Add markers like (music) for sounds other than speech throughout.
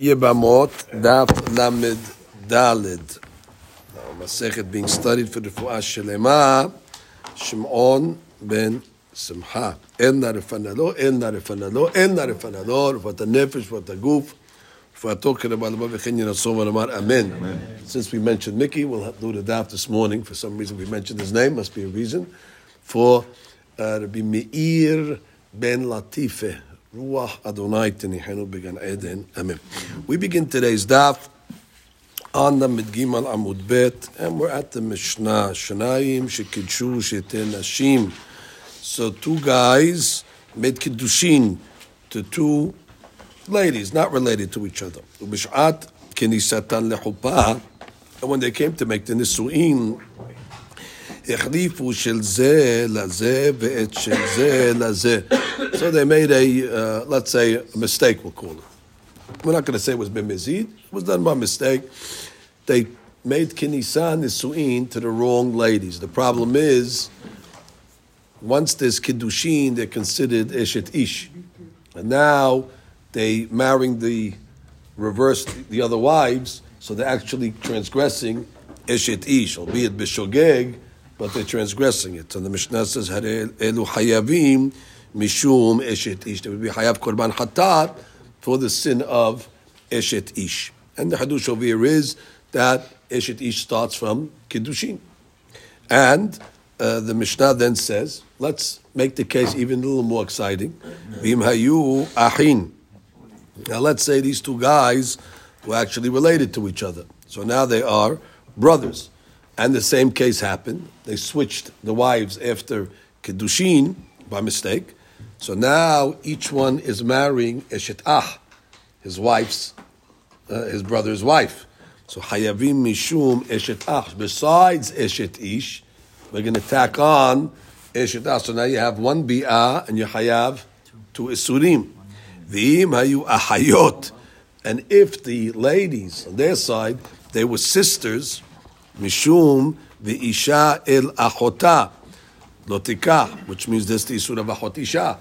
Yebamot Daf Lamed Dalid. Now, Masechet being studied for the Fuah Shelema, Shimon ben Simcha. El Narefanalo, El Narefanalo, El Narefanalo, Rufat HaNefesh, Rufat HaGuf, Rufato Kerebalaba V'chen Yinasov Amar Amen. Since we mentioned Mickey, we'll do the Daf this morning. For some reason we mentioned his name, must be a reason. For uh, Rabbi Meir ben Latife, Ruach Adonai Tenihenu Began Eden. Amen. We begin today's daf on the Midgimal Amud Bet, and we're at the Mishnah. Shanayim Shekidshu Shete Nashim. So two guys made kiddushin to two ladies, not related to each other. Ubishat Kenisatan Lechupah. And when they came to make the Nisu'in, החליפו של זה לזה ואת של זה לזה. So they made a, uh, let's say, a mistake, we'll call it. We're not going to say it was bimizid. It was done by mistake. They made kinisan nisuin to the wrong ladies. The problem is, once there's kiddushin, they're considered eshet ish. And now they marrying the reverse, the other wives, so they're actually transgressing eshet ish, albeit bishogeg, but they're transgressing it. So the Mishnah says, "Hare elu hayavim mishum eshet ish." They would be hayav korban hatat for the sin of eshet ish. And the hadush over here is that eshet ish starts from kiddushin, and uh, the Mishnah then says, let's make the case even a little more exciting. Vim hayu ahin. Now let's say these two guys were actually related to each other. So now they are brothers. And the same case happened. They switched the wives after Kiddushin by mistake. So now each one is marrying Eshet Ah, his wife's, uh, his brother's wife. So Hayavim Mishum Eshet Ah. Besides Eshet Ish, we're going to tack on Eshet Ah. So now you have one Bi'ah and you Hayav two Isurim. V'im Hayu Ahayot. And if the ladies on their side, they were sisters, Mishum the Isha el achota lotika, which means this the isur of achot isha.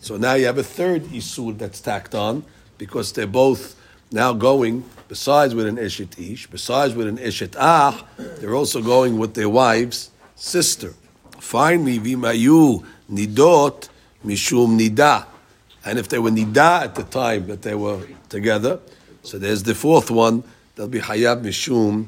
So now you have a third isur that's tacked on because they're both now going besides with an eshet ish, besides with an eshet ah, they're also going with their wife's sister. Finally, vimayu nidot mishum nida, and if they were nida at the time that they were together, so there's the fourth one. They'll be hayab mishum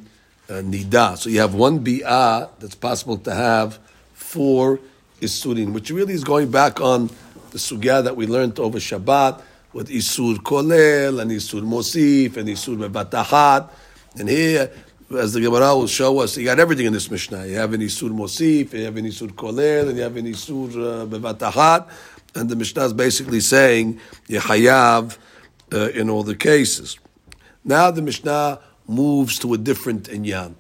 nida. So you have one bi'ah that's possible to have four isurin, which really is going back on the sugya that we learned over Shabbat with isur kolel and isur mosif and isur bevatahat. And here, as the Gemara will show us, you got everything in this Mishnah. You have an isur mosif, you have an isur kolel, and you have an isur uh, bevatahat. And the Mishnah is basically saying you hayav uh, in all the cases. Now the Mishnah moves to a different inyan.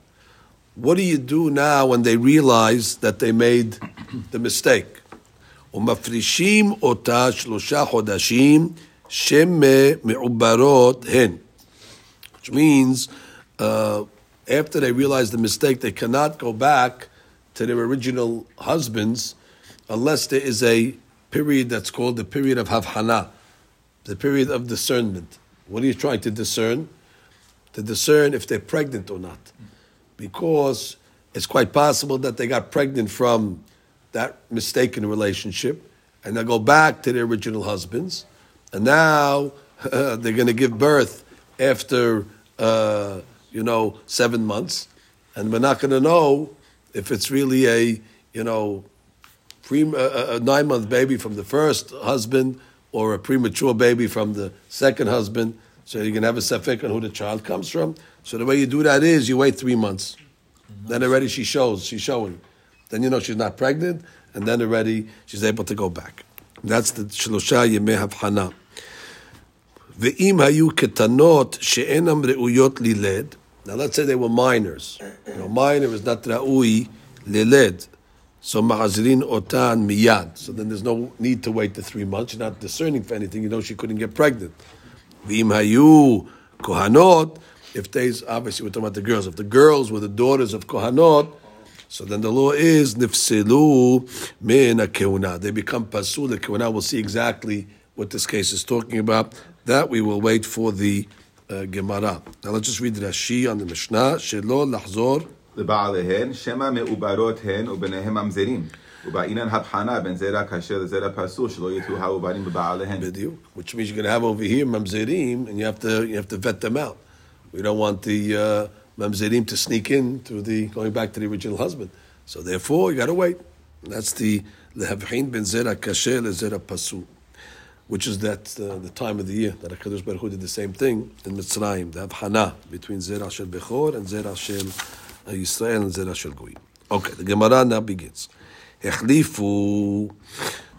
What do you do now when they realize that they made the mistake? ומפרישים אותה שלושה חודשים שמעוברות הן. Which means, uh, after they realize the mistake, they cannot go back to their original husbands unless there is a period that's called the period of havhana, the period of discernment. What are you trying to discern? To discern if they're pregnant or not. Because it's quite possible that they got pregnant from that mistaken relationship and they'll go back to their original husbands and now uh, (laughs) they're going to give birth after, uh, you know, seven months and we're not going to know if it's really a, you know, pre- a, a nine month baby from the first husband or a premature baby from the second husband. So you can have a safek on who the child comes from. So the way you do that is you wait three months. Then already she shows, she's showing. Then you know she's not pregnant, and then already she's able to go back. That's the shlosha yemei havhana. Ve'im hayu ketanot she'enam re'uyot liled. Now let's say they were minors. You know, minor is not ra'ui liled. So ma'azrin otan miyad. So then there's no need to wait the three months. You're not discerning for anything. You know she couldn't get pregnant. V'im hayu kohanot, if they, obviously we're talking about the girls, if the girls were the daughters of kohanot, so then the law is nifsilu min keuna. They become pasul keuna. We'll see exactly what this case is talking about. That we will wait for the uh, Gemara. Now let's just read Rashi on the Mishnah. Shelo lachzor. לבעליהן, שמא מעוברות הן וביניהם ממזרים. ובעניין הבחנה בין זרע כשר לזרע פסול, שלא יתהו העוברים בבעליהן. Bediuk, which means you're going to have over here mamzerim, and you have to you have to vet them out. We don't want the uh, mamzerim to sneak in to the going back to the original husband. So therefore, you got to wait. And that's the lehavchin ben zera kasher lezera pasul, which is that uh, the time of the year that Hakadosh Baruch Hu did the same thing in Mitzrayim. The havhana between zera shel bechor and zera shel uh, Yisrael and zera shel goyim. Okay, the Gemara now begins. Echlifu.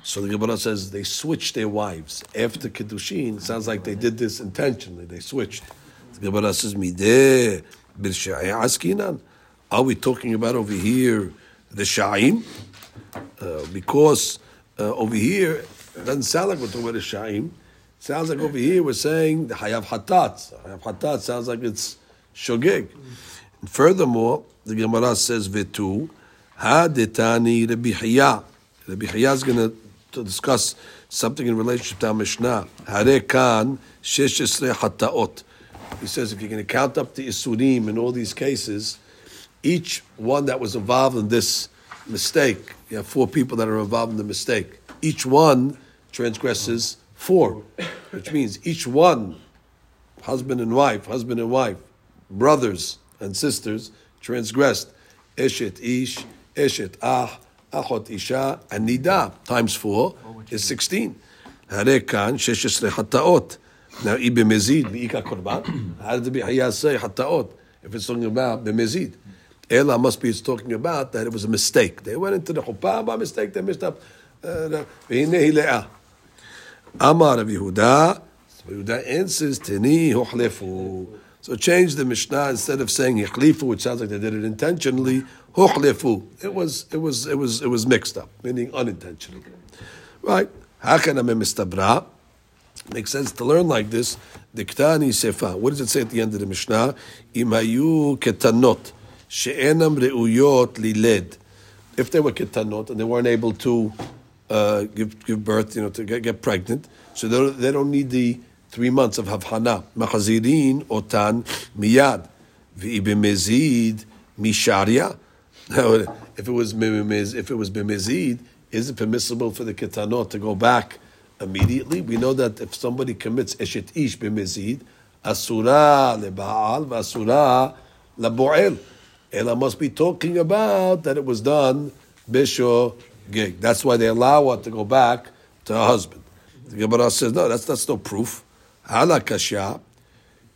So the Gemara says they switched their wives after Kiddushin. Sounds like they did this intentionally. They switched. The Gemara says, Mideh askinan. Are we talking about over here the sha'im? Uh, because uh, over here, it doesn't sound like we're talking about the sha'im. Sounds like over here we're saying the hayav hatat. Hayav hatat sounds like it's shogeg. And furthermore, the Gemara says, Vetu, ha detani Rabbi Hiya. Rabbi is going to discuss something in relationship to our Mishnah. Hataot. He says if you're going to count up the isurim in all these cases, each one that was involved in this mistake, you have four people that are involved in the mistake. Each one transgresses four, which means each one, husband and wife, husband and wife, brothers and sisters, transgressed. Eshet ish, eshet ah, achot isha, and nida times four is sixteen. Hare kan sheshesre hataot. Now, i b'mezid, mi'ika korban. How did the Bihaya say hataot? If it's talking about b'mezid. Ela must be it's talking about that it was a mistake. They went into the chuppah by mistake, they missed up. Uh, והנה היא לאה. אמר רב יהודה, Yehuda answers, Teni hochlefu. So change the Mishnah instead of saying hichlifu, which sounds like they did it intentionally. it was it was it was it was mixed up, meaning unintentionally. Right? Hakana mistabra. Makes sense to learn like this. Diktani sefa. What does it say at the end of the Mishnah? Imayu ketanot she'enam reuyot liled. If they were ketanot and they weren't able to uh, give give birth, you know, to get, get pregnant, so they don't, they don't need the three months of havhana. Machazirin otan miyad v'ibimezid misharia. Now, if it was if it was bimezid, is it permissible for the ketanot to go back immediately? We know that if somebody commits eshet ish bimezid, asura lebaal v'asura laboel. Ela must be talking about that it was done bisho gig. That's why they allow her to go back to her husband. The Gemara says, no, that's, that's no proof. Hala kasha,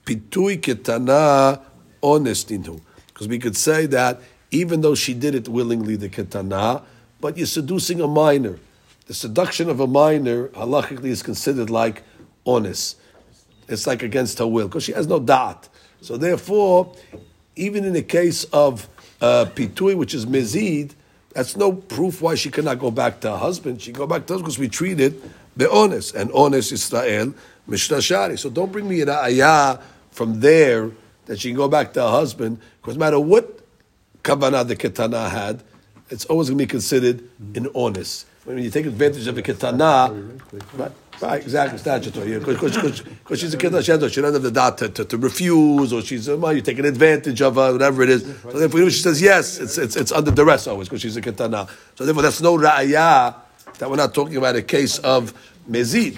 pitui ketana onestinu. Because we could say that even though she did it willingly, the ketana, but you're seducing a minor. The seduction of a minor, halachically, is considered like honest. It's like against her will, because she has no da'at. So therefore, even in the case of uh, pitui, which is mezid, that's no proof why she cannot go back to her husband. She go back to us because we treated the honest and honest Israel Mishnah Shari. So don't bring me an ayah from there that she can go back to her husband because no matter what kavanah the ketana had, it's always going to be considered an honest. When you take advantage of a ketana, right, right, exactly, statutory, because she's a ketana, she, she doesn't have the dot to, to, to refuse, or she's, well, you're taking advantage of her, whatever it is. So therefore, she says yes, it's, it's, it's under duress always, because she's a ketana. So therefore, that's no ra'ayah that we're not talking about a case of mezid.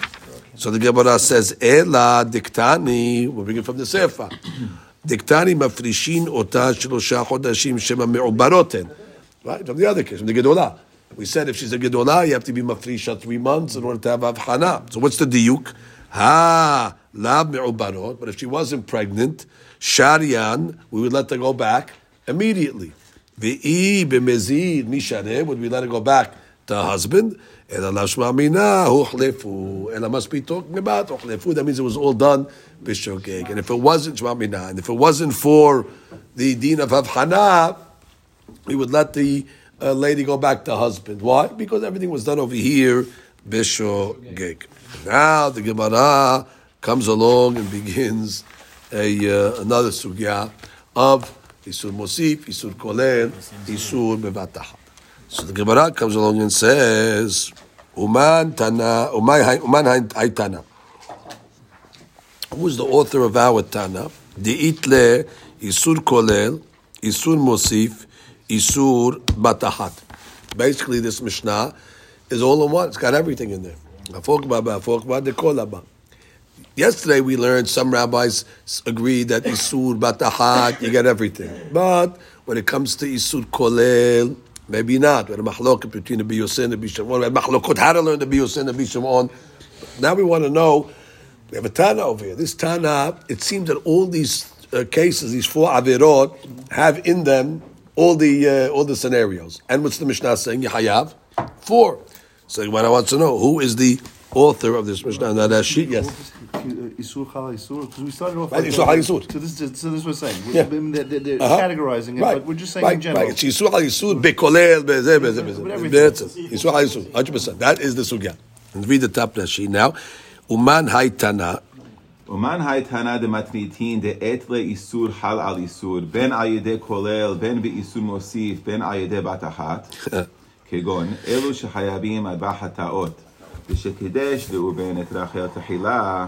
So the Gemara says, Ela diktani, we're bringing from the Sefer. Diktani mafrishin ota shlosha chodashim shema me'ubaroten. Right, from the other case, from the Gedolah. We said if she's a Gedolah, you have to be mafrisha three months in order to have avchana. So what's the diuk? Ha, lab me'ubarot. But if she wasn't pregnant, sharian, we would let her go back immediately. Ve'i b'mezid mishareh, would we let her go back to her husband? Ela lashma mina huchlefu. Ela must be talking about huchlefu. That means it was all done b'shogeg. And if it wasn't shma mina, and if it wasn't for the din of havchana, we would let the uh, lady go back to husband. Why? Because everything was done over here b'shogeg. Now the Gemara comes along and begins a uh, another sugya of isur mosif, isur kolel, isur bevatah. So the Gemara comes along and says, Uman tana, uman hay tana. who is the author of our Tana? Di'itle Isur Kolel, Isur Mosif, Isur Batahat. Basically, this Mishnah is all in one. It's got everything in there. Yesterday we learned some rabbis agree that Isur Batahat, you get everything. But when it comes to Isur Kolel, maybe not. We had a mahloket between the Biyoseh and the Bishimon. We had how to learn the Biyoseh and the Bishimon. Now we want to know, we have a Tana over here. This Tana, it seems that all these uh, cases, these four Avirot, have in them all the uh, all the scenarios. And what's the Mishnah saying? Yahayav? Four. So what I want to know, who is the author of this Mishnah? Now that sheet, yes. Isur Chala Isur? Because we started off Right, Isur. Chala Isur. So this, is, so this was saying. Yeah. I mean, they're, they're, they're Uh-huh. categorizing it, Right. but we're just saying right, in general. Right, it's Yisur al Yisur, Bekolel, Beze, Beze, Beze. But everything. That's it. Yisur al Yisur, 100%. That is the sugya. And read the top now. Uman haytana, ומן הייתנה דמתניתין דעת לאיסור חל על איסור, בין על ידי כולל, בין באיסור מוסיף, בין על ידי בת אחת, כגון אלו שחייבים ארבע חטאות, ושקידש ראובן את רחל תחילה,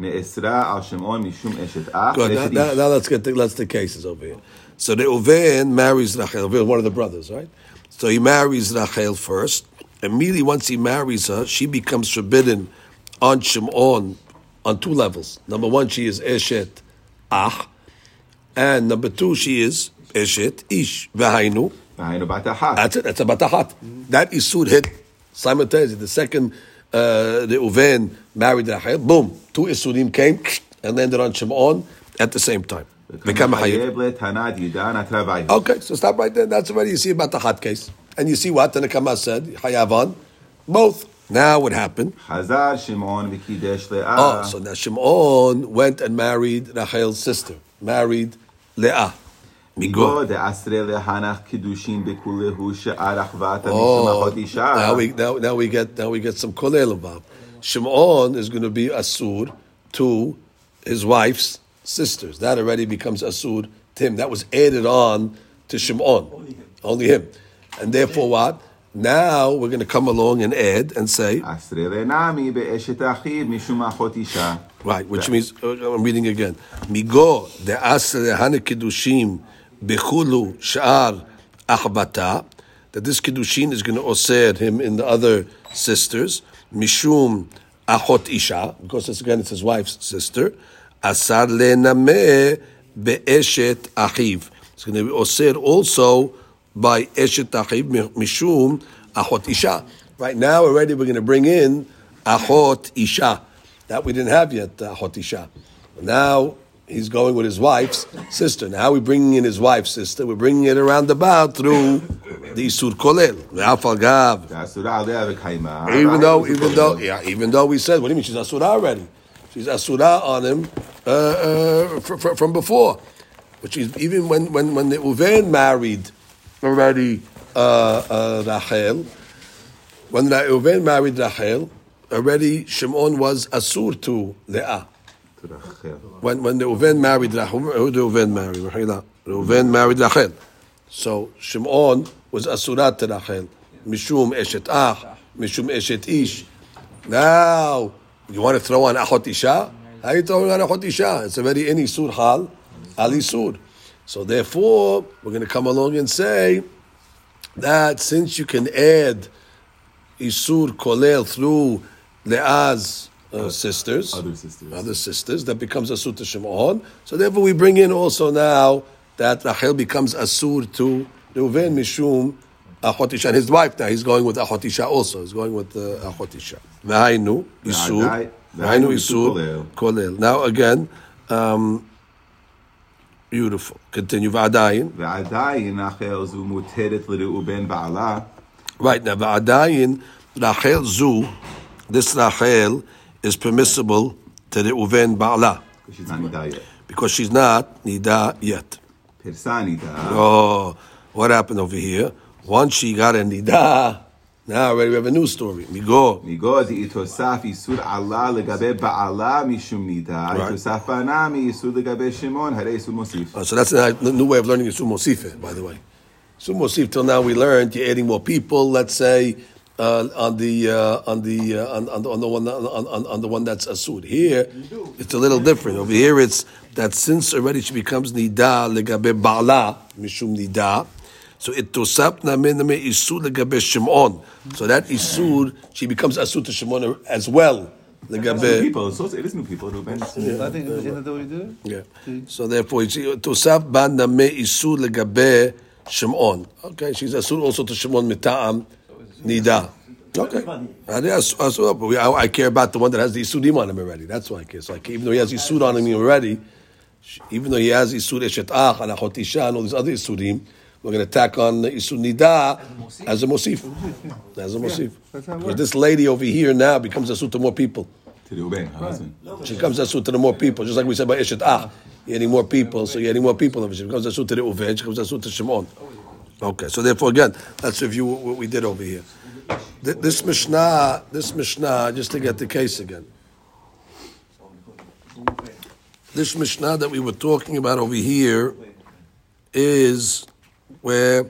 נאסרה על שמעון משום אשת אח, Good. Now, ואשת now, איש. now let's get the, let's the cases over here. So the Uven marries Rachel, Reuven, one of the brothers, right? So he marries Rachel first. Immediately once he marries her, she becomes forbidden on Shimon on two levels. Number one, she is Eshet Ach, and number two, she is Eshet Ish V'Hainu. That's it. That's a batahat. Mm-hmm. That isur hit simultaneously. The second uh, the Uven married Rahel. Boom, two isurim came (sniffs) and landed on Shimon at the same time. Okay, so stop right there. That's already you see about the hot case, and you see what the Nakama said. Hayavan, both. Now what happened? Oh, so now Shimon went and married Rachel's sister, married Leah. Oh, now we now, now we get now we get some kolelavav. Shimon is going to be asur to his wife's sisters. That already becomes asur to him. That was added on to Shimon, only him. and therefore what? Now we're going to come along and add and say. Right, which means, uh, I'm reading again. Migo de'asrehane kiddushim bechulu sha'ar achbata. That this kiddushin is going to osir him in the other sisters. Mishum achot isha, because it's again, it's his wife's sister. Asar lenameh be'eshet achiv. It's going to be osir also by Eshet Achiv Mishum Achot Isha. Right now, already we're going to bring in Achot Isha. That we didn't have yet, Achot Isha. Now he's going with his wife's sister. Now we're bringing in his wife's sister. We're bringing it around about through the Isur Kolel. Even though, even though, yeah, even though we said, what do you mean she's Asura already? She's Asura on him uh, uh, from, from before. But she's, even when, when, when the Uven married, already uh, uh, Rachel. When the Uven married Rachel, already Shimon was asur to Leah. When when the Uven married Rachel, who did Reuven marry? Rahila. Reuven married Rachel. So Shimon was asurat to Rachel. Mishum eshet ach, mishum eshet ish. Now, you want to throw on achot isha? How you throwing on achot isha? It's already in isur hal, al isur. So therefore, we're going to come along and say that since you can add isur kolel through Leah's uh, sisters, Other sisters. other sisters, that becomes asur to Shimon. So therefore, we bring in also now that Rachel becomes asur to Reuven Mishum Achot Isha. And his wife now, he's going with Achot Isha also. He's going with uh, Achot Isha. Isur. V'hadai- V'hainu v'hainu isur isur kolel. Now again, um, Beautiful. Continue. Va'adayin. Va'adayin Rachel zu muteret l'reuben ba'ala. Right now, va'adayin Rachel zu, this Rachel is permissible to the uven ba'ala. Because she's not nida yet. Because she's not nida yet. Pirsa nida. Oh, what happened over here? Once she got a nida, now already we have a new story. Migo. Migo the itosaf isur Allah legabe ba'ala mishum nida. Itosaf anami isur legabe shimon hare sumosif. mosif. Uh, so that's a new way of learning isur mosif, by the way. sumosif. mosif till now we learned you're adding more people. Let's say uh, on the uh, on the uh, on, on, the, on the one on, on, on the one that's asud. Here it's a little different. Over here it's that since already she becomes nida legabe ba'ala mishum nida so it tosapna mename isud legabe shimon. So that isud she becomes asud to shimon as well. New Legabe. people. It's also, it is new people. Reuben. I think isn't that the way you do it? Yeah. So therefore, tosap ba name isud legabe shimon. Okay, she's asud also to shimon mitaam nida. Okay. And yes, as well, I, I care about the one that has the isudim on him already. That's why I care. So I care, even though he has isud on him already, even though he has isud eshet ach and achot isha and all these other isudim, we're going to tack on the isud nida as a mosif. As a mosif. that's Because this lady over here now becomes asud to more people. To Reuben, her husband. She becomes asud to the more people, just like we said about eshet ach. You're adding more people, so you're adding more people. She becomes asud to the uven, she becomes asud to Shimon. Okay, so therefore again, let's review what what we did over here. This Mishnah, this Mishnah, just to get the case again. This Mishnah that we were talking about over here is where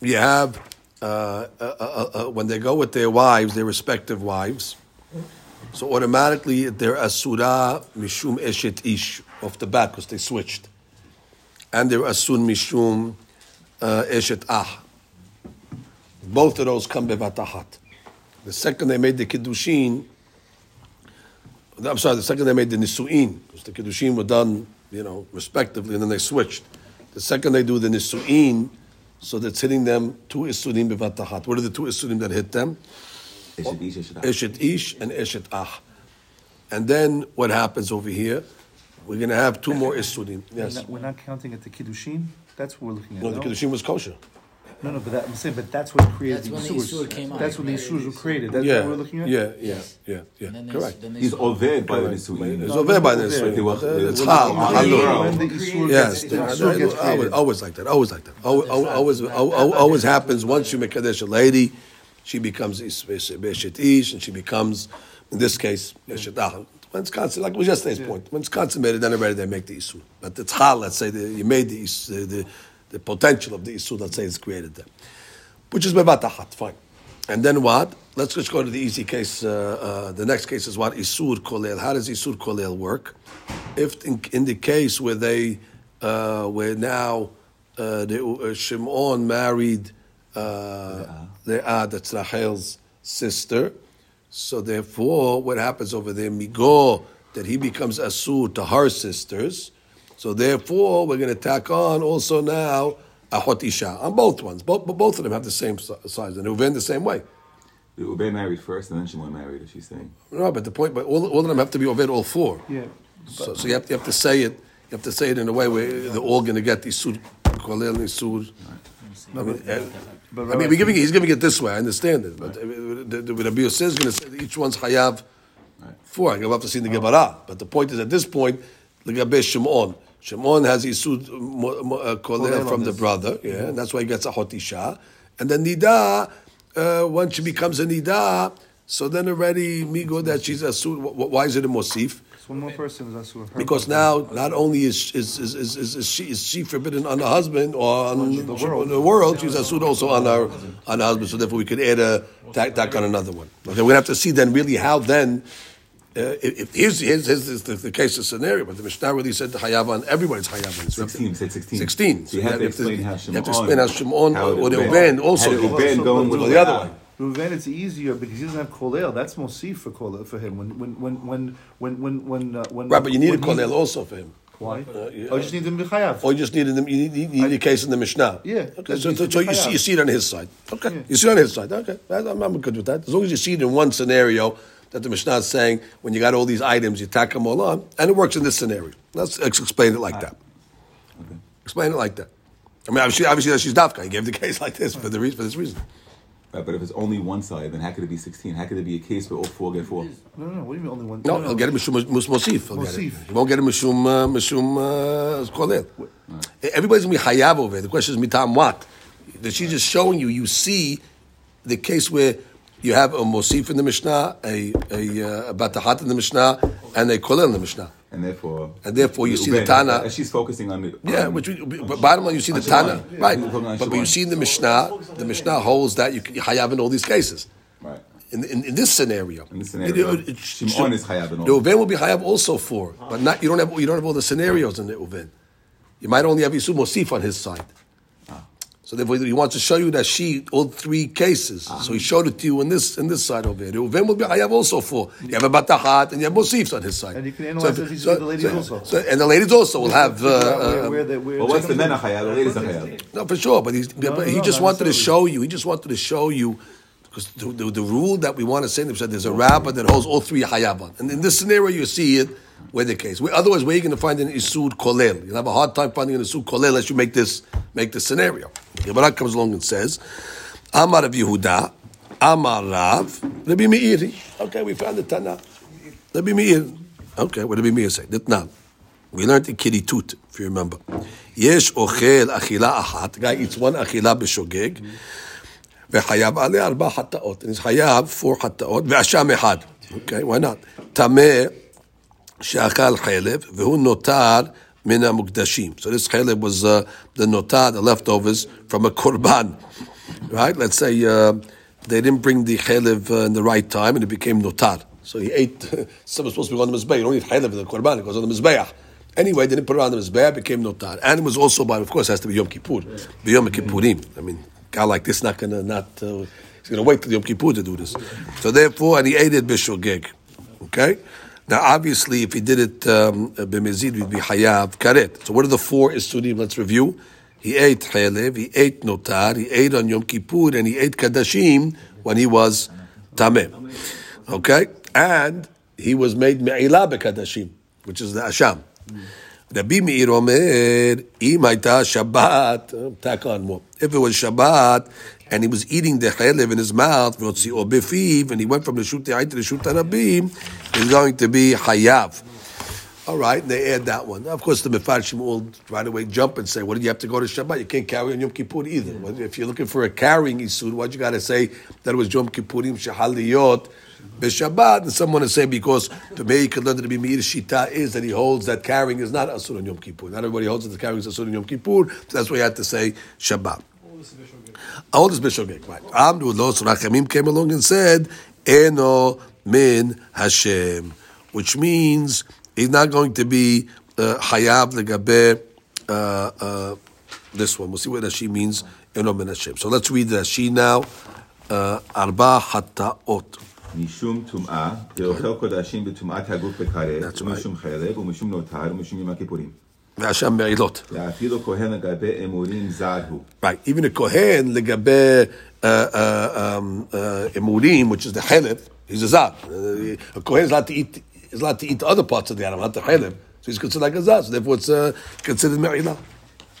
you have uh, uh, uh, uh, when they go with their wives, their respective wives. So automatically they're asura mishum eshet ish off the bat because they switched, and they're asun mishum uh, eshet ah. Both of those come bevatahat. The second they made the kiddushin, I'm sorry, the second they made the nisuin, because the kiddushin were done, you know, respectively, and then they switched. The second they do the nisuin, so that's hitting them two isunim bevatahat. What are the two isunim that hit them? Eshet ish, eshet ach. Ish and Eshet Ah. And then what happens over here? We're going to have two more Isurim. We're Yes. not, we're not counting at the kiddushin. That's what we're looking at. No, the no? Kiddushin was kosher. No, no, but that, I'm saying, but that's what created That's the when the Isur came out. That's when the Isurs were created. That's yeah. what we're looking at. Yeah, yeah, yeah, yeah. Then Correct. Then He's saw- oved by the Correct. Nisuin. It's over by the They Nisuin. were- but, uh, It's they were- hal, When When the- halal. when the Isur Yes, gets, the Isur gets always, created. always like that. Always like that. Always, always, always, always happens. Once you make Kaddish a lady, she becomes Ish- Eshet Ish, and she becomes, in this case, Eshet Ah. When it's consummated, like was yesterday's point, when it's consummated, then already they make the Isur. But it's hal, let's say, the, you made the, Is- the, the, potential of the Isur, let's say, created there. Which is Bevatahat, fine. And then what? Let's just go to the easy case. Uh, uh, the next case is what? Isur Kolel. How does Isur Kolel work? If in, in the case where they, uh, where now uh, the, uh, Shimon married uh, Leah, that's Rachel's sister, so therefore, what happens over there, Migo, that he becomes Asur to her sisters. So therefore, we're going to tack on also now Ahot Isha on both ones. Both, both of them have the same size, and Reuven the same way. Reuben married first, and then Shimon married, as she's saying. No, but the point, but all, all of them have to be Oved, all four. Yeah. So, so you have, you have to say it. You have to say it in a way where they're all going to get the Isur Kolel and Isur. I mean, uh, But I mean, we're giving it, he's giving it this way. I understand it, but uh, the, the, the Rabbi Yosef is going to say that each one's hayav four. I'm going to have to see the Gemara, but the point is at this point, the Gabe Shimon. Shimon has Isud mo- uh, Kolel Kolel from the brother, yeah, and that's why he gets a hot isha. And then Nida, uh, once she becomes a Nida, so then already Migo that she's a Sud. Why is it a Mosif? One more person is Asur. Her Because now, not only is is, is, is, is, she is she forbidden on the husband or on the world. the world, she's asud also on our on the husband. So therefore, we could add a tack, tack on another one. Okay, we have to see then really how then. Uh, if, if here's, here's, here's the, the case of scenario, but the Mishnah really said the hayav on everybody's hayav on. So we 16, said 16. 16. So you have to explain how You have to explain how Shimon how or the Reuben- Uben also. how the going with the other Leah. way. Reuven, it's easier because he doesn't have kolel. That's mosif for kolel for him. When when when when when when when uh, when. Right, but you need a kolel also for him. Why? Uh, yeah. Oh, you just need him to be. Or you just needed them. You need, you need a case in the Mishnah. Yeah. Okay. So, so, so you see, you see it on his side. Okay. Yeah. You see it on his side. Okay. I'm, I'm good with that. As long as you see it in one scenario that the Mishnah is saying, when you got all these items, you tack them all on, and it works in this scenario. Let's ex- explain it like that. Explain it like that. I mean, obviously, obviously that she's dafka. He gave the case like this for the re- for this reason. Right, but if it's only one side, then how could it be 16? How could it be a case where all four get four? No, no, no. What do you mean only one? No, he'll get it mishum mus mosif. He'll get it. Mosif. He won't get it mishum uh, mishum uh, kolel. Everybody's gonna be hayav over it. The question is mitam what? That she's just showing you. You see the case where you have a Mosif in the Mishnah, a, a, uh, a Batahat in the Mishnah, and a Kolel in the Mishnah. And therefore, And therefore you see the Tana- uh, She's focusing on the Yeah, which we, but bottom line, you see the Tana, right? Yeah, we're talking on But when you see in the Mishnah, the Mishnah holds that you you hayav in all these cases. right. In, in, in this scenario, In this scenario, It- it- it- Shimon is chayav. The Uven will be hayav also for, but not you don't have you don't have all the scenarios in the Uven. You might only have Yisum Mosif on his side. So therefore, he wants to show you that she all three cases. Ah. So he showed it to you in this in this side over here. The Uven will be hayav also for. You have a Batahat and you have Mosifs on his side. And you can analyze so, if he's so, with the ladies so- also. so- and the ladies also will have. Uh, where, uh, where, the- where, Well, what's the men are chayav? The ladies are chayav. no, for sure, but, he's, but no, he no, just wanted to show you. He just wanted to show you because the, the, the rule that we want to say is that there's a rabbi that holds all three hayavan, and in this scenario you see it where the case. Otherwise, where are you going to find an isud kolel? You'll have a hard time finding an isud kolel unless you make this make this scenario. Gemara comes along and says, Amar of Yehuda, Amar Rav, Rabbi Meiri. Okay, we found the Tana. Rabbi Meir. Okay, what did Rabbi Meir say? Now, we learned the Keritot, if you remember. Yesh ochel achila ahat. Guy eats one achila b'shogeg. Vechayav עליה alba hataot. And he's חייב four hataot ואשם אחד. Okay, why not? Tameh. שאכל חלב, והוא נותר מן המוקדשים. So this חלב was uh, the נותר, the leftovers from a korban. Right? Let's say uh, they didn't bring the חלב uh, in the right time and it became notar. So he ate, (laughs) something supposed to be on the mizbeach. You don't eat חלב in the korban, it goes on the mizbeach. Anyway, they didn't put it on the mizbeach, it became notar. And it was also by, of course, it has to be Yom Kippur. Be Yom Kippurim. I mean, guy like this not gonna not uh, he's gonna wait till Yom Kippur to do this. So therefore, and he ate it b'shogeg. Okay. Now, obviously, if he did it um, b'mezid, we'd be hayav karet. So, what are the four isudim? Let's review. He ate chalev, he ate notar, he ate on Yom Kippur, and he ate kadashim when he was tameh. Okay, and he was made me'ilah bekadashim, which is the asham. Rabbi Meir Omer, im hayta Shabbat, uh, tack on more. If it was Shabbat, and he was eating the chalev in his mouth, and he went from the shut to the shut rabim, he's going to be hayav. All right, and they add that one. Of course, the Mefarshim will right away jump and say, "What do you have to go to Shabbat? You can't carry on Yom Kippur either. Well, If you're looking for a carrying isur, what you got to say that it was Yom Kippurim shehaliyot b'Shabbat?" And someone to say because the way you could learn to be Meir Shita is that he holds that carrying is not asur on Yom Kippur. Not everybody holds that the carrying is asur on Yom Kippur. So that's why you had to say Shabbat. All this Bishogeg, right? Amdu lo so Rachamim came along and said, Eno min Hashem, which means he's not going to be uh, Hayav legabe uh, uh, this one. We'll see what Rashi means, Eno min Hashem. So let's read Rashi now. Uh, Arba hataot. משום טומאה, ואוכל קודשים בטומאת הגוף בכרת, That's right. ומשום חלב, ומשום נותר, ומשום יום הכיפורים. Vashem me'ilot. ואפילו כהן לגבי אמורים זר הוא. Right. Even a Kohen, legabe uh, uh, um, uh, emurim, which is the chelev, he's a. Uh, a Kohen is allowed to eat is allowed to eat other parts of the animal, not the. So he's considered like a zad. So therefore, it's uh, considered me'ilah.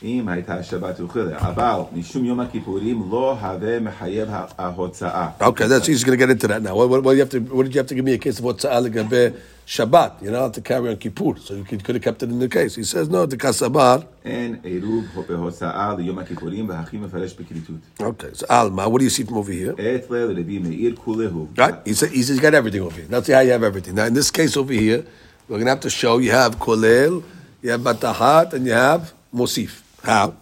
אם הייתה השבת וכולי, אבל משום יום הכיפורים לא הווה מחייב ההוצאה. Okay, that's he's going to get into that now. What, what, what, do you have to, what did you have to give me a case of what tza'al legabe Shabbat? You're not allowed to carry on Kippur, so you could, could have kept it in the case. He says no. The kasabar. אין עירוב בהוצאה ליום הכיפורים, והכי מפרש בכריתות. Okay, so Alma, what do you see from over here? עת ליל רבי מאיר כולהו. Right? He said, he says you got everything over here. That's how you have everything. Now, in this case over here, we're going to have to show you have kolel, you have batahat, and you have mosif. How?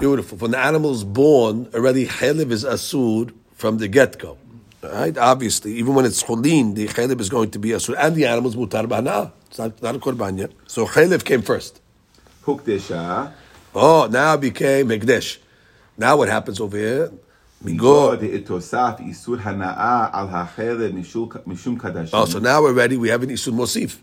Beautiful. When the animal's born, already chelev is asud from the get go. Right? Obviously, even when it's chulin, the chelev is going to be asud, and the animal's mutar b'hana. It's not, not a korban yet. So chelev came first. Hukdesha. Oh, now became hekdesh. Now what happens over here? Oh, so now we're ready. We have an Isur Mosif.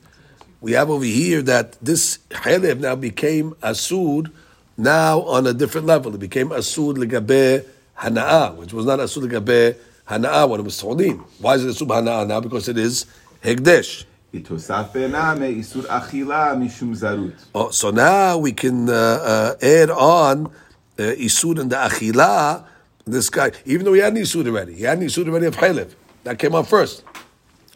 We have over here that this Cherev now became Asud, now on a different level. It became Asud Legabe Hana'ah, which was not Asud Legabe Hana'ah when it was Saudim. Why is it Asud Hana'ah now? Because it is Hegdesh. Oh, so now we can uh, uh, add on uh, Isur and the achila This guy, even though he had an isud already, he had an isud already of chelev. That came on first.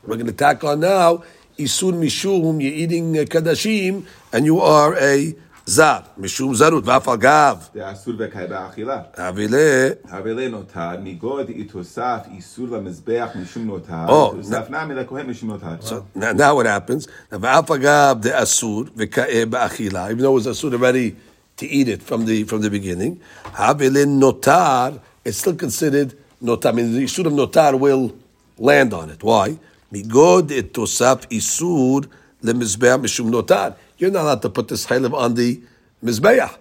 We're going to tack on now isud mishum. You're eating uh, kadashim, and you are a זר, משום זרות, ואף אגב, דאסור וקאי באכילה. אבילה, הווה נותר, מגוד יתוסף איסור למזבח משום נותר, Oh, יתוסף נמי לכהן משום נותר. now, now what happens? Now, ואף אגב דאסור וכאה באכילה, even though it was asur already to eat it from the from the beginning, אבילה notar, it's still considered notar. I mean, the isur of notar will land on it. Why? Migod et tosaf isur lemizbeah mishum notar. You're not allowed to put this chaylev on the mizbeah.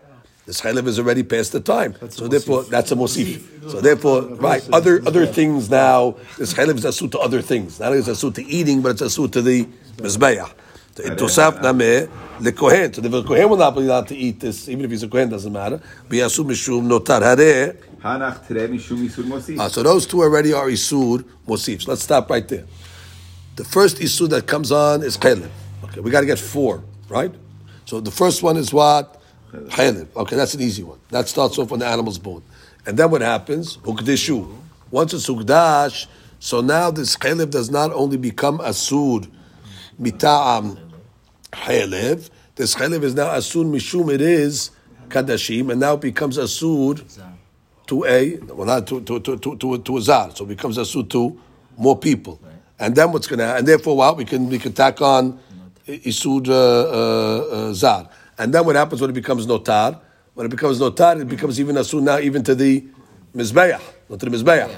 This chaylev is already past the time, so therefore that's a mosif. So therefore, right, other other things now. This chaylev is asut to other things. Not only is asut to eating, but it's asut to the mizbeah. So it tosaf nameh lekohen. So the kohen will not be allowed to eat this, even if he's a kohen, doesn't matter. But yasu mishum notar hareh. Uh, so those two already are Isur Mosif. Let's stop right there. The first Isur that comes on is Chelev. Okay, we got to get four, right? So the first one is what? Chelev. Okay, that's an easy one. That starts off on the animal's bone. And then what happens? Ukdeshu. Once it's Ukdash, so now this Chelev does not only become Asur mita'am Chelev, this Chelev is now Asur Mishum, it is Kadashim, and now it becomes Asur to a well not to to to to, to, to a zar, so it becomes asur to more people, right. and then what's going to and therefore wow we can we can tack on isud uh, uh, uh zar, and then what happens when it becomes notar? When it becomes notar, it becomes even asur now even to the mizbeach, not to the mizbeach,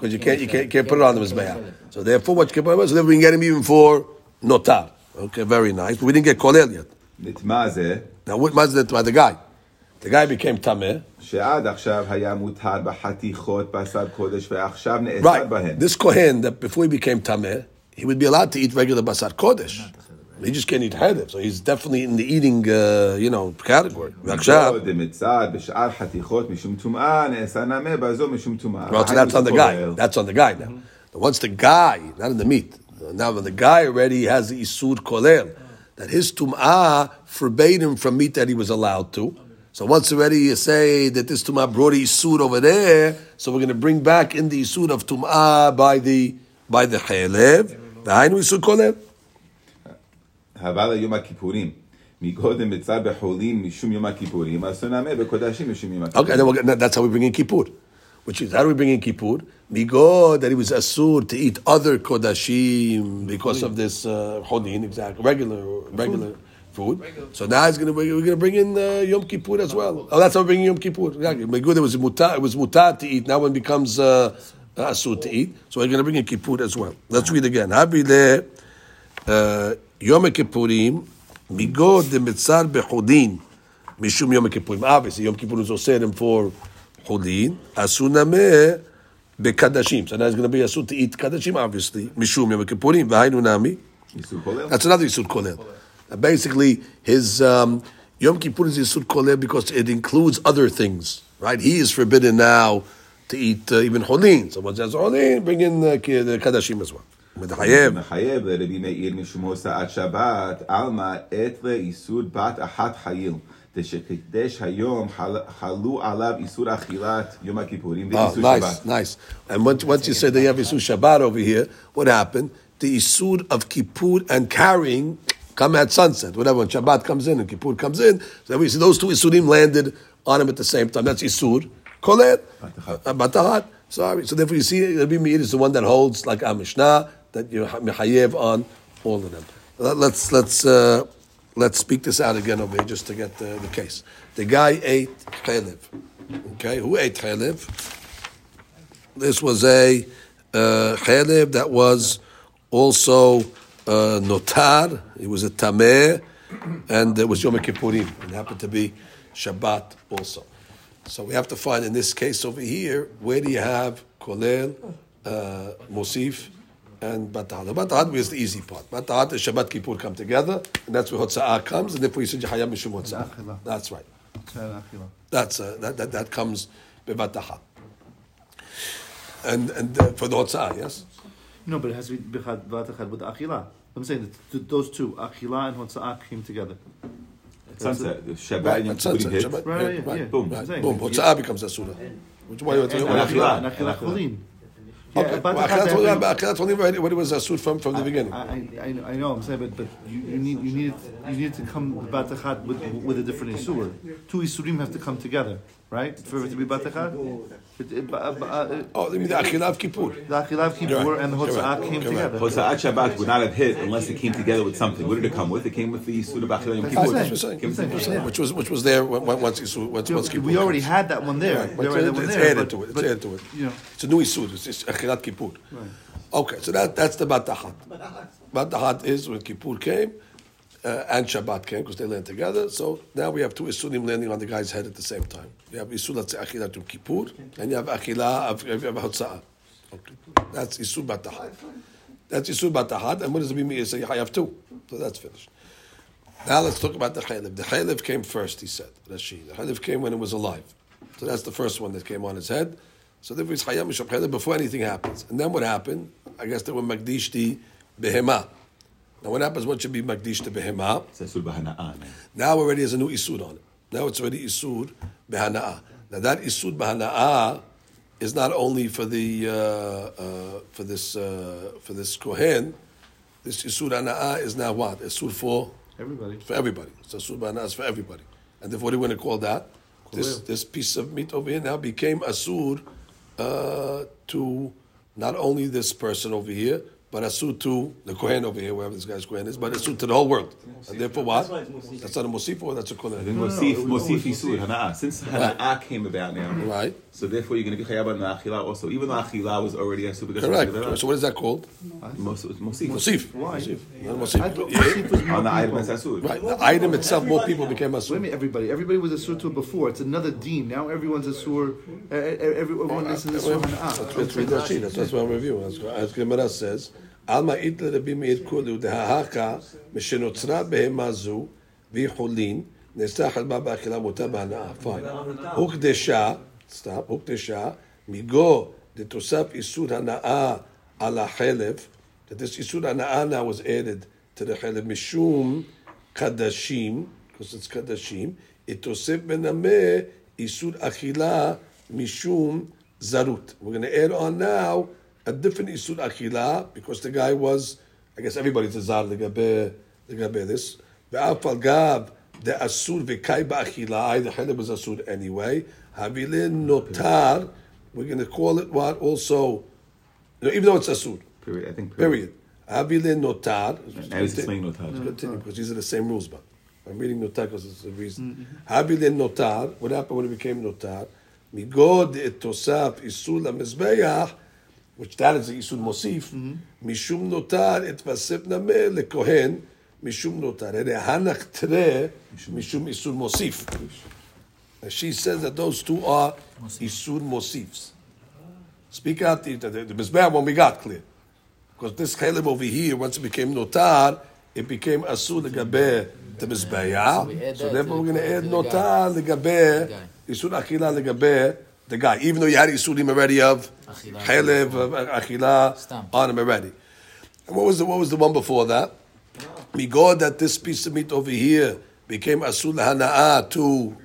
because you can't you can't, can't put it on the mizbeach. So therefore, what you can put so then we can get him even for notar. Okay, very nice. But we didn't get kolel yet. Now what mazeh the guy? The guy became tameh. שעד עכשיו היה מותר בחתיכות בשר קודש ועכשיו נאסר Right. בהן. This Kohen, that before he became Tameh, he would be allowed to eat regular Basar Kodesh. He just can't eat Hadif. So he's definitely in the eating, uh, you know, category. ועכשיו, מגוד דמצד בשאר חתיכות משום טומאה, נאסר נמי בזו משום טומאה. well, so that's on the guy. That's on the guy now. But once the guy, not in the meat, now when the guy already has the Isur Kolel, that his Tum'ah forbade him from meat that he was allowed to. So once already you say that this Tum'ah brought a Isur over there, so we're going to bring back in the Isur of Tum'ah by the by the Chelev. The Hainu Isur Kolel. אבל יום הכיפורים. מגוד דמצד בחולים משום יום הכיפורים, אסור נמי בקודשים משום יום הכיפורים. Okay, then we'll, get- that's how we bring in Kippur. Which is, how do we bring in Kippur? Migo, that he was asur to eat other kodashim because of this uh, hodin, exactly, regular regular food. So now he's going to bring, we're going to bring in uh, Yom Kippur as well. Oh, that's how we're bringing Yom Kippur. Exactly. Migo, there was mutar, it was mutar to eat. Now when it becomes uh, asur to eat, so we're going to bring in Kippur as well. Let's read again. Habi le uh, Yom Kippurim, migo de mitzar bechodin. Mishum Yom Kippurim. Obviously, Yom Kippur is osir for Hulin. Asuname bekadashim. So now it's going to be asur to eat kadashim, obviously. Mishum Yom Kippurim. V'hainu nami. איסור כולל? That's another Yisur Kolel. Uh, basically, his um, Yom Kippur is Yisur Kolel because it includes other things, right? He is forbidden now to eat uh, even Holin. Someone says Holin, bring in the, the Kadashim as well. With the Hayev. מחייב לרבי מאיר משום הוצאת שבת, עלמא עת לאיסור בת אחת חייל. דשקידש היום חל- חלו עליו איסור אכילת יום הכיפורים Oh, ואיסור nice, שבת. nice. And once, once you say that you have Isur Shabbat over here, what happened? The Isur of Kippur and carrying come at sunset. Whatever, when Shabbat comes in and Kippur comes in, so we see those two Isurim landed on him at the same time. That's Isur. Kolet. Uh, Batahat. Sorry. So therefore you see, Rabbi Meir is the one that holds like our Mishnah, that you Mechayev on all of them. Let- Let's, let's, uh, let's speak this out again over here just to get the, the case. The guy ate chaylev. Okay, who ate chaylev? This was a uh, that was also uh, notar. It was a tameh, and it was Yom Kippurim. It happened to be Shabbat also. So we have to find in this case over here where do you have kolel, uh, mosif, and batahad. The batahad is the easy part. Batahad and Shabbat Kippur come together, and that's where hotza'ah comes. And therefore you say Hayam mishum hotza'ah. That's right. That's uh, that, that that comes bevataha. And and uh, for the hotzah, yes. No, but it has to be b'chad v'atachad with achila. I'm saying that th- those two, achila and hotza'ah, came together. sunset, Shabbat Right, and Yom at sunset, hit. Shabbat, Right, right, yeah, boom, right, boom. you- Hotzah becomes asura. Which why? And and achila, achila. and achila Achila. cholin. Yeah, Okay, but- well, but- Achilat but- only- but Achilat only already what it was asur from from the beginning. I, I, I know, I'm saying, but, but you, you need you need you need to come batachat with with a different isur. Two isurim have to come together, right, for it to be batachat. It, it, ba- ba- uh, Oh, you mean the Achilat of Kippur? the achilav kippur and the hotzah Correct. came together. Hosa'at Shabbat would not have hit unless it came together with something. What did it come with? It came with the Yisud of Achilah Yom That's Kippur. what I'm saying. I'm saying. That's what I'm saying. Which was which was there when- when- once once once Yeah, Kippur. we already comes. had that one there. Right, We but already had it's, that one it's there, added to it. It's added to it. You know, It's a new Isur. It's, it's Achilat Kippur. Okay, so that that's the Batahat. Batahat is when Kippur came uh, and Shabbat came because they land together. So now we have two Isurim landing on the guy's head at the same time. You have Isur that's Achilat Yom Kippur and you have Achilah of, Hotza'ah. That's Isur Batahat. That's Isur Batahat. And what does it mean? You have two. So that's finished. Now let's talk about the Chaylev. The Chaylev came first, he said, Rashi. The Chaylev came when it was alive. So that's the first one that came on his head. So there was Chayam Mishab Chaylev before anything happens. And then what happened? I guess they were Magdishti Behema. Now what happens? What should be Behema? It's Yisud B'Hana'ah. Now already has a new Isud on it. Now it's already Isud Behana'ah. Now that Isud Behana'ah is not only for the uh, uh, for this uh, for this Kohen. This Isud Hana'ah is now what? Isud for everybody. for everybody. So Asur Ba'ana is for everybody. And therefore, what do we want to call that? This, this piece of meat over here now became Asur uh, to not only this person over here, but Asur to the Kohen over here, wherever this guy's Kohen is, but Asur to the whole world. And therefore, what? That's not a Mosif or that's a I think Kolel. Mosif, Mosif Yisud Hana'ah. Since Hana'ah came about now, Right. so therefore you're going to be Chayav on the Achilah also. Even though Achilah was already Yisud because Correct. So what is that called? Mosif. Mosif. Mosif. Why? Mosif. Not a I Mosif. Yeah. Mosif On the item people. that's Asud. Right. The item itself, more people became Wait a Asur. minute, everybody. Everybody was a sur to it before. It's another dean. Now everyone's a sur. Uh, everyone is in the sur That's what we Rashi. That's that's what I'm reviewing. As, as Gemara says, Alma itla Rabbi Meir kulu dehahaka mishenotza behema zu v'chulin נסתח על בה באכילה מותה בהנאה. Fine. הוקדשה, stop, הוקדשה, מגו דתוסף איסור הנאה על החלב, that this איסור הנאה now was added to the חלב משום קדשים, because it's קדשים, התוסף בנמה איסור אכילה משום zarut. We're going to add on now a different isur achila because the guy was, I guess everybody's a zar legabe legabe this. Ve'af al gav the asur v'kai ba'achila. The chelib was asur anyway. Havilin notar. We're going to call it what also, no, even though it's asur. Period. I think Period. Havilin notar. Now he's explaining Notar. continue oh. because these are the same rules, but I'm reading notar because it's a reason. Mm-hmm. Habilin notar. What happened when it became notar? Migod et tosaf isul lamizbeach, which that is the isul mosif. Mishum notar et vasef nameh lekohen. Mishum notar. Hanach tre mishum isul mosif. She says that those two are isul mosifs. Speak out the the, the mizbeach one we got clear. Because this Caleb over here, once it became notar, it became asur legabe the mizbeah. So therefore, we're going to add to the guy. notar legabe guy. isur achila legabe the guy. Even though you had isurim already of Achila. Of achila Stam. on him already. And what was the what was the one before that? God that this piece of meat over here became asur hanaa to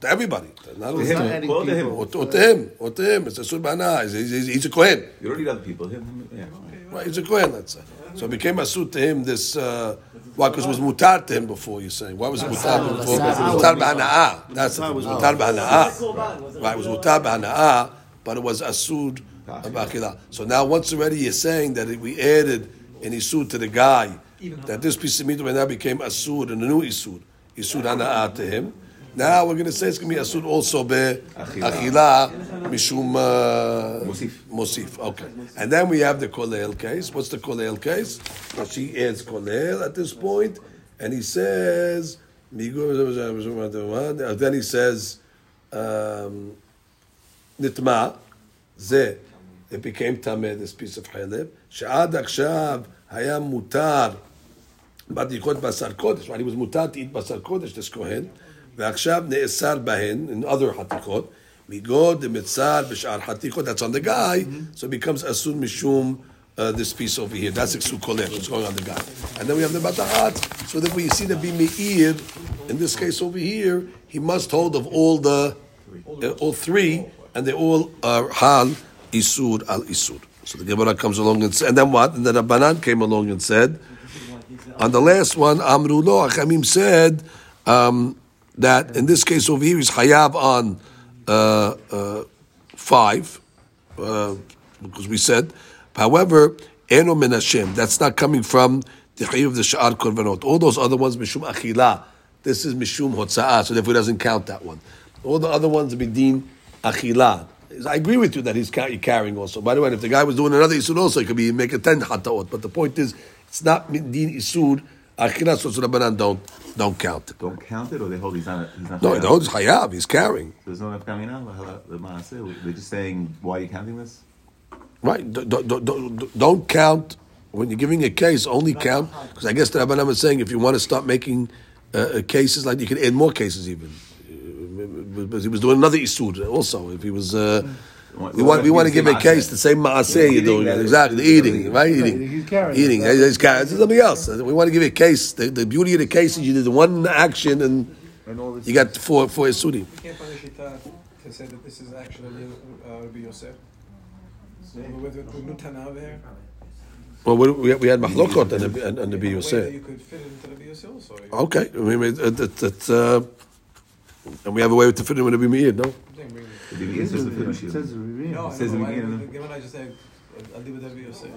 to everybody. Not only him. adding to him. people. Or to, or to him, or to him. It's asur hanaa. He's, he's, he's a kohen. You don't need other people. Him, him, yeah. Right, he's a Kohen, let's say. So it became asut to him this, uh, why? Because it was mutar to him before, you're saying. Why was it mutar before? Mutar b'hana'ah. That's it. Was mutar b'hana'ah. Right, it was mutar b'hana'ah, but it was asud b'achilah. So now once already you're saying that we added an isud to the guy, that this piece of meat right now became asud and a new isud. Isud hana'ah to him. Now we're going to say it's going to be asud also be achilah mishum uh, Mosif. Mosif. Okay. And then we have the Kolel case. What's the Kolel case? Well, she adds Kolel at this point, and he says, then he says, um, Nitma, ze, it became Tameh, this piece of Haleb, שעד עכשיו היה מותר בדיקות בשר קודש, right? He was מותר to eat בשר קודש, this כהן, ועכשיו נאסר בהן, in other חתיקות, מגוד דמצר בשאר חתיקות, that's on the guy, so it becomes אסור משום uh, this piece over here. That's Iksu Kolel, what's going on the guy. And then we have the Batahat, so that we see the Bimeir, in this case over here, he must hold of all the, uh, all three, and they all are Hal Isur al Isur. So the Gemara comes along and said, and then what? And then Rabbanan came along and said, on the last one, Amru lo, Achamim said um, that in this case over here is Hayab on uh, uh, five, uh, because we said, however, Eno min Hashem, that's not coming from the Chayiv of the Sha'ar Korbanot. All those other ones, Mishum Achila, this is Mishum Hotza'ah, so therefore it doesn't count that one. All the other ones, Bidin Achila. I agree with you that he's carrying also. By the way, if the guy was doing another Isur also, it could be make a 10 Hataot. But the point is, it's not Din Isur, Achila, so Rabbanan don't, don't count it. Don't count it, or they hold he's not. He's not No, he holds Hayab, he's carrying. So There's no nafkamina. They're just saying, why are you counting this? Right. Don't, don't, don't, don't count when you're giving a case. Only count because I guess the Rabbanan was saying if you want to start making uh, cases like you can add more cases even. Uh, Because he was doing another isur also. If he was, uh, we want we want to give a case the same maaseh you're doing exactly eating right eating He's carrying. eating. He's carrying. This something else. We want to give you a case. The, the beauty of the case is you did one action and And all you got four four isuri. You can't find a shita to say that this is actually uh, Rabbi Yosef. With, with, with Nutana over here. Well, we, we we had machlokot and and and the Way Yosef. You could fit into Rabbi Yosef also. Okay, I mean, it, it, it, it, uh, and we have a way to fit it with the Meir, no? The Bibi is just the It Fidushim. says Ravine. No, It says the I know, beginning, why- Given I just said, I'll deal with Rabbi Yosef.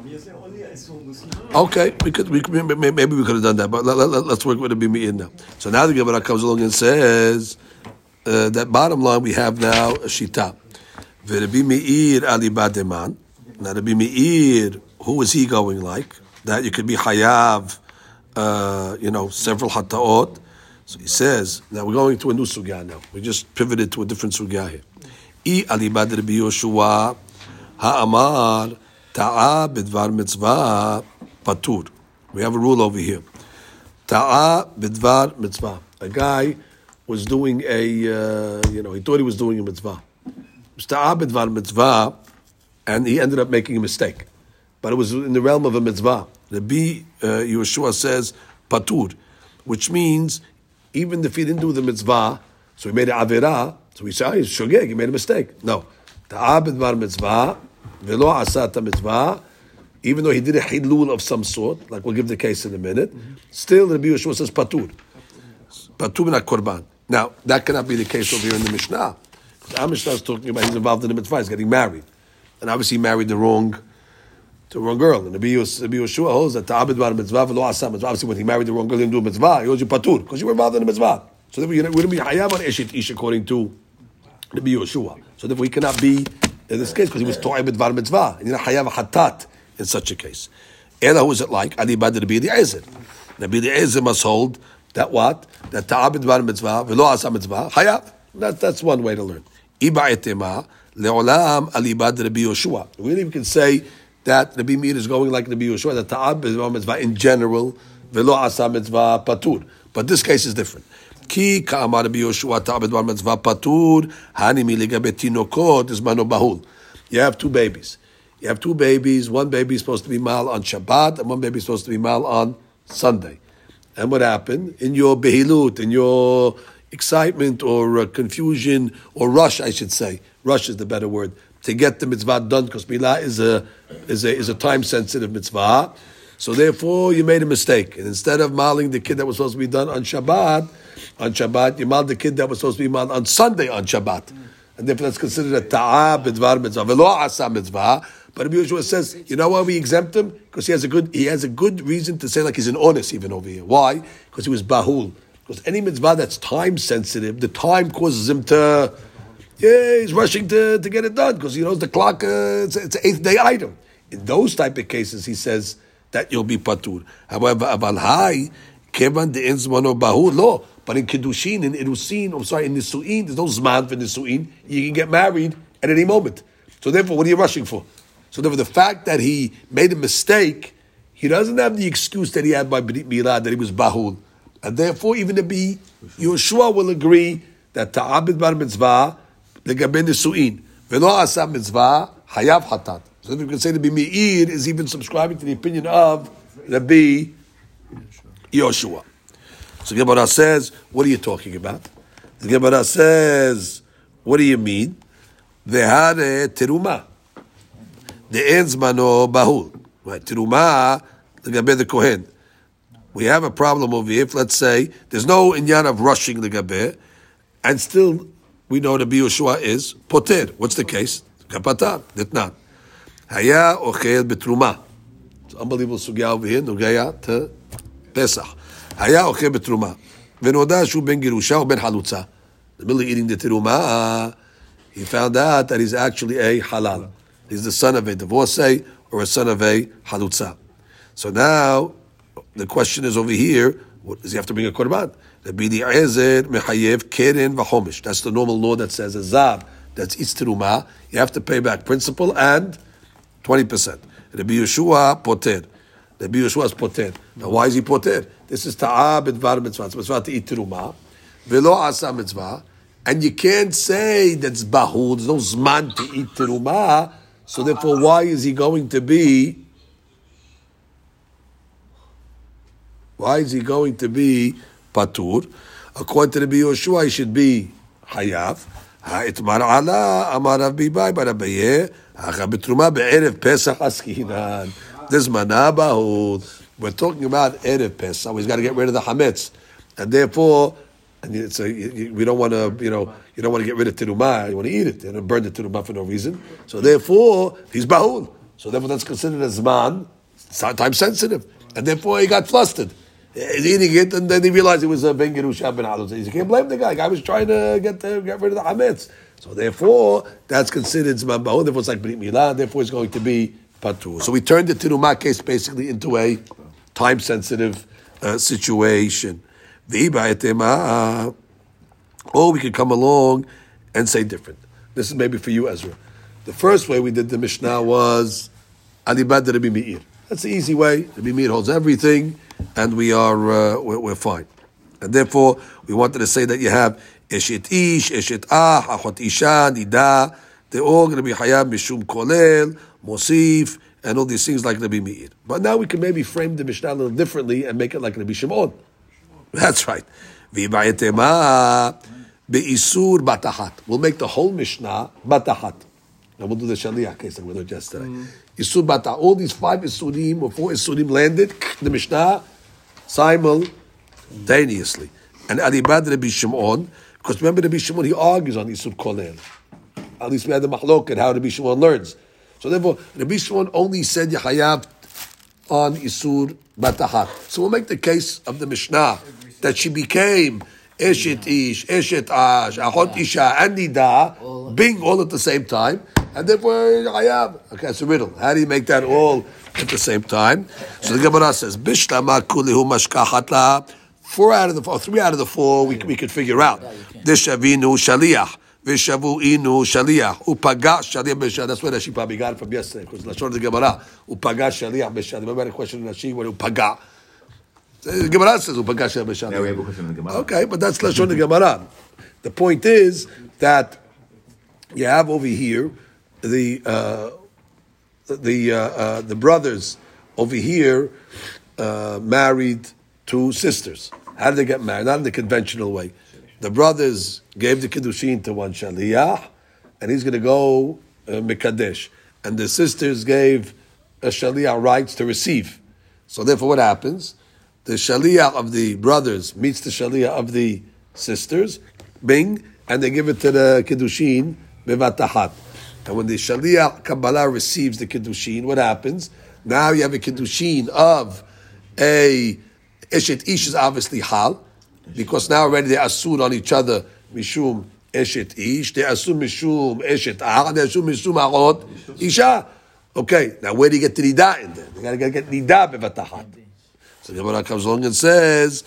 Okay, we could, we could maybe maybe we could have done that, but let, let, let's work with the Meir now. So now the Gemara comes along and says uh, that bottom line we have now a shita. V'Rabbi Meir ali bademan. Now Rabbi Meir, who is he going like? That you could be hayav, uh, you know, several hataot. So he says, now we're going to a new sugya now. We just pivoted to a different sugya here. Rabbi Yoshua ha'amar ta'a bidvar mitzvah patur. We have a rule over here. Ta'a bidvar mitzvah. A guy was doing a, uh, you know, he thought he was doing a mitzvah. Ta'a bidvar mitzvah, and he ended up making a mistake. But it was in the realm of a mitzvah. Rabbi uh, Yeshua says patur, which means even if he didn't do the mitzvah, so he made an avera, so we say, oh, ah, he's shogeg, he made a mistake. No. Ta'ah b'dvar mitzvah, velo asat mitzvah, even though he did a hilul of some sort, like we'll give the case in a minute, still Rabbi Yeshua says patur. Patur min korban. Now, that cannot be the case over here in the Mishnah. Our Mishnah is talking about he's involved in the mitzvah, he's getting married. And obviously he married the wrong the wrong girl. And Rabbi Yeshua holds that ta'abed bar mitzvah v'lo asa mitzvah. Obviously, when he married the wrong girl, he didn't do a mitzvah. He owes you patur because you were involved in the mitzvah. So therefore, you wouldn't be hayab on eshet ish according to Rabbi Yeshua. So therefore, he cannot be in this case because he was ta'abed bar mitzvah. You're not hayab hatat in such a case. Ela, who is it like? Ali bad Rabbi Eliezer. Rabbi Eliezer must hold that what? That ta'abed bar mitzvah v'lo asa mitzvah hayab. That, that's one way to learn. Iba etema le'olam ali bad Rabbi Yeshua. We even can say that Rabbi Meir is going like Rabbi Yeshua, that ta'ab is mitzvah in general, velo asa mitzvah patur. But this case is different. Bar mitzvah patur, hani mi legabe tinokot is mano bahul. You have two babies. You have two babies. One baby is supposed to be mal on Shabbat, and one baby is supposed to be mal on Sunday. And what happened? In your behilut, in your excitement or uh, confusion, or rush, I should say, rush is the better word, to get the mitzvah done, because milah is a, is a, is a time sensitive mitzvah. So therefore, you made a mistake. And instead of maling the kid that was supposed to be done on Shabbat, on Shabbat, you maled the kid that was supposed to be maled on Sunday on Shabbat. And therefore, that's considered a ta'ah b'dvar mitzvah. Velo asa mitzvah. But Rabbi Yeshua says, you know why we exempt him? Because he has a good he has a good reason to say like he's an honest even over here. Why? Because he was bahul. Because any mitzvah that's time sensitive, the time causes him to yeah, he's rushing to, to get it done because he knows the clock. Uh, it's, it's an eighth day item. In those type of cases, he says that you'll be patur. However, aval hai kevan de en zmano bahu lo. But in kiddushin, in irusin, I'm sorry, in nisuin, there's no zman for nisuin. You can get married at any moment. So therefore, what are you rushing for? So therefore, the fact that he made a mistake, he doesn't have the excuse that he had by Brit that he was bahul, and therefore even the be Yeshua will agree that ta'abid bar mitzvah the gaben nisuin velo asa mitzvah hayav hatat. So if you can say to be Meir is even subscribing to the opinion of Rabbi Yoshua. So Gemara says, what are you talking about? The Gemara says, what do you mean? Vehare teruma. The ends mano bahul. Right, teruma, the kohen. We have a problem over here. If, let's say there's no inyan of rushing the gaber, and still we know the Yoshua is poter. What's the case? Kapatar, not. היה אוכל בתרומה. It's an unbelievable סוגיה over here, נוגע to פסח. היה אוכל בתרומה, ונודע שהוא בן גירושה או בן חלוצה. In the middle of eating the תרומה, he found out that he's actually a halal. He's the son of a divorcee or a son of a halutza. So now, the question is over here, what, does he have to bring a korban? Rabbi Eliezer mechayev keren v'chomish. That's the normal law that says a zav, that's itzteruma, you have to pay back principal and 20%. Rabbi Yeshua poter. Rabbi Yeshua is poter. Now why is he poter? This is ta'ab and mitzvah. It's mitzvah to eat teruma. Velo asa mitzvah. And you can't say that's bahul. There's no zman to eat teruma. So therefore, why is he going to be? Why is he going to be patur? According to the Yoshua, he should be hayav. האתמר עלה, אמר רב ביבאי בר אביה, אך בתרומה בערב פסח עסקינן. דזמנה בהוד. We're talking about Erev Pesach. He's got to get rid of the Hametz. And therefore, and it's a, you, we don't want to, you know, you don't want to get rid of Tirumah. You want to eat it and burn the Tirumah for no reason. So therefore, he's Bahul. So therefore, that's considered as Zman, time sensitive. And therefore, he got flustered. He's eating it, and then he realized it was a Ben Gerusha Ben Halal. He can't blame the guy. The guy was trying to get the, get rid of the Hametz. So therefore, that's considered Zman Bahul. Therefore, it's like Brit Milah. Therefore, it's going to be Patur. So we turned the Tirumah case basically into a time sensitive uh, situation. Or we could come along and say different. This is maybe for you, Ezra. The first way we did the Mishnah was Alibad Rabbi Meir. That's the easy way. Rabbi Meir holds everything, and we are uh, we're, we're, fine. And therefore, we wanted to say that you have Eshet Ish, Eshet Ah, Achot Isha, Nida. They're all going to be Hayab Mishum Kolel, Mosif, and all these things like Rabbi Meir. But now we can maybe frame the Mishnah a little differently and make it like Rabbi Shimon. That's right. Be'isur batahat. We'll make the whole Mishnah batahat. And we'll do the Shaliach case that we learned yesterday. Mm. Isur batahat. All these five Isurim or four Isurim landed, (clears throat) the Mishnah, simultaneously. And Alibad Rabbi Shimon, because remember Rabbi Shimon, he argues on Isur Kolel. At least we had the mahlok and how Rabbi Shimon learns. So therefore, Rabbi Shimon only said Yahayav on Isur Batahat. So we'll make the case of the Mishnah that she became Eshet Ish, Eshet Ash, Achot Isha, and Nida, being all at the same time, and therefore Hayab. Okay, it's a riddle. How do you make that all at the same time? So the Gemara says, Bishlama kulihu mashkahatla. Four out of the four, three out of the four, we, we could figure out. Dishavinu shaliach. Vishavu inu shaliach. Upaga shaliach b'shaliach. That's where Rashi probably got it from yesterday, because Lashon of the Gemara. Upaga shaliach b'shaliach. Remember the question in Rashi, what upaga? The Gemara says upaga shaliach b'shaliach. Yeah, we have a question in the Gemara. Okay, but that's Lashon of the Gemara. The point is that you have over here the uh, the uh, uh, the brothers over here uh, married two sisters. How did they get married? Not in the conventional way the brothers gave the kiddushin to one shaliyah, and he's going to go uh, mikadesh, and the sisters gave a shaliyah rights to receive. So therefore, what happens? The shaliyah of the brothers meets the shaliyah of the sisters, bing, and they give it to the kiddushin bevatahat. And when the shaliyah Kabbalah receives the kiddushin, what happens? Now you have a kiddushin of a eshet ish is obviously hal because now already they asur on each other mishum eshet ish, they asur mishum eshet ach, they asur mishum achot isha. Okay, now where do you get the nida in there? They got to get nida bevatahat. So the Gemara comes along and says,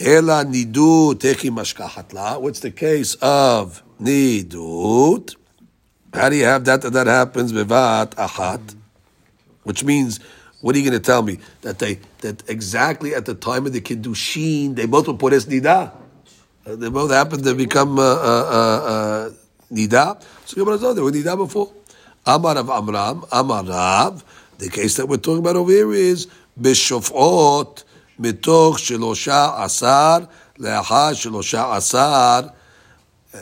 Ela nidut techi mashkahat What's the case of nidut? How do you have that? That happens bevat achat, which means what are you going to tell me that they that exactly at the time of the kiddushin they both were pores nida? Uh, they both happened to become uh, uh, uh, uh nida. So Gemara says they were nida before. Amar of Amram, Amar Rav. The case that we're talking about over here is bishofot mitoch shelosha asar leachar shelosha asar.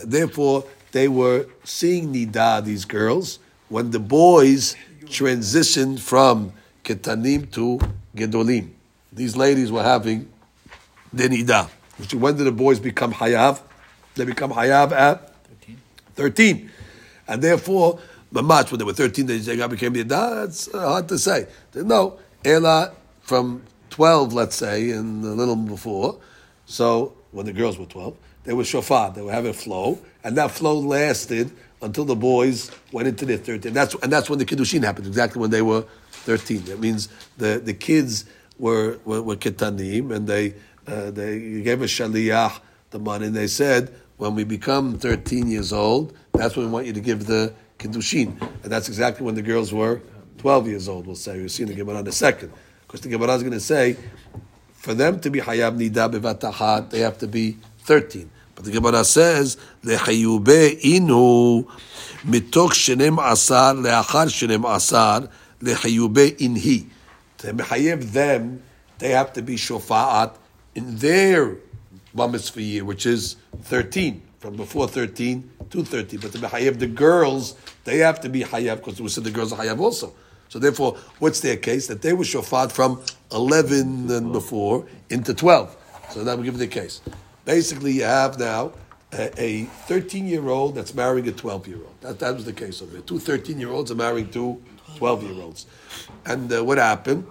Therefore, they were seeing nida these girls when the boys transitioned from Ketanim to Gedolim. These ladies were having the Nida. When did the boys become Hayav? They become Hayav at 13. And therefore, Mamach, when they were 13, they they became Nida. That's uh, hard to say. No, Ela from 12, let's say, and a little before. So when the girls were 12, they were shofar. They were having a flow, and that flow lasted until the boys went into their 13. That's, and that's when the kiddushin happened, exactly when they were 13. That means the, the kids were, were, were ketanim, and they, uh, they gave a shaliyah the money, and they said, when we become 13 years old, that's when we want you to give the kiddushin. And that's exactly when the girls were 12 years old, we'll say. We'll see in the Gemara in a second. Because the Gemara is going to say, for them to be hayab nida bevatahat, they have to be 13. But the Gemara says, lechayube inu mitok shenem asar leachar shenem asar lechayube inhi. To mechayev them, they have to be shofa'at in their year, which is 13, from before 13 to 13. But to mechayev the girls, they have to be hayav, because we said the girls are hayav also. So therefore, what's their case? That they were shofat from 11 and before into 12. So that we give the case. Basically, you have now a 13 year old that's marrying a 12 year old. That, that was the case over here. Two 13 year olds are marrying two 12 year olds. And uh, what happened?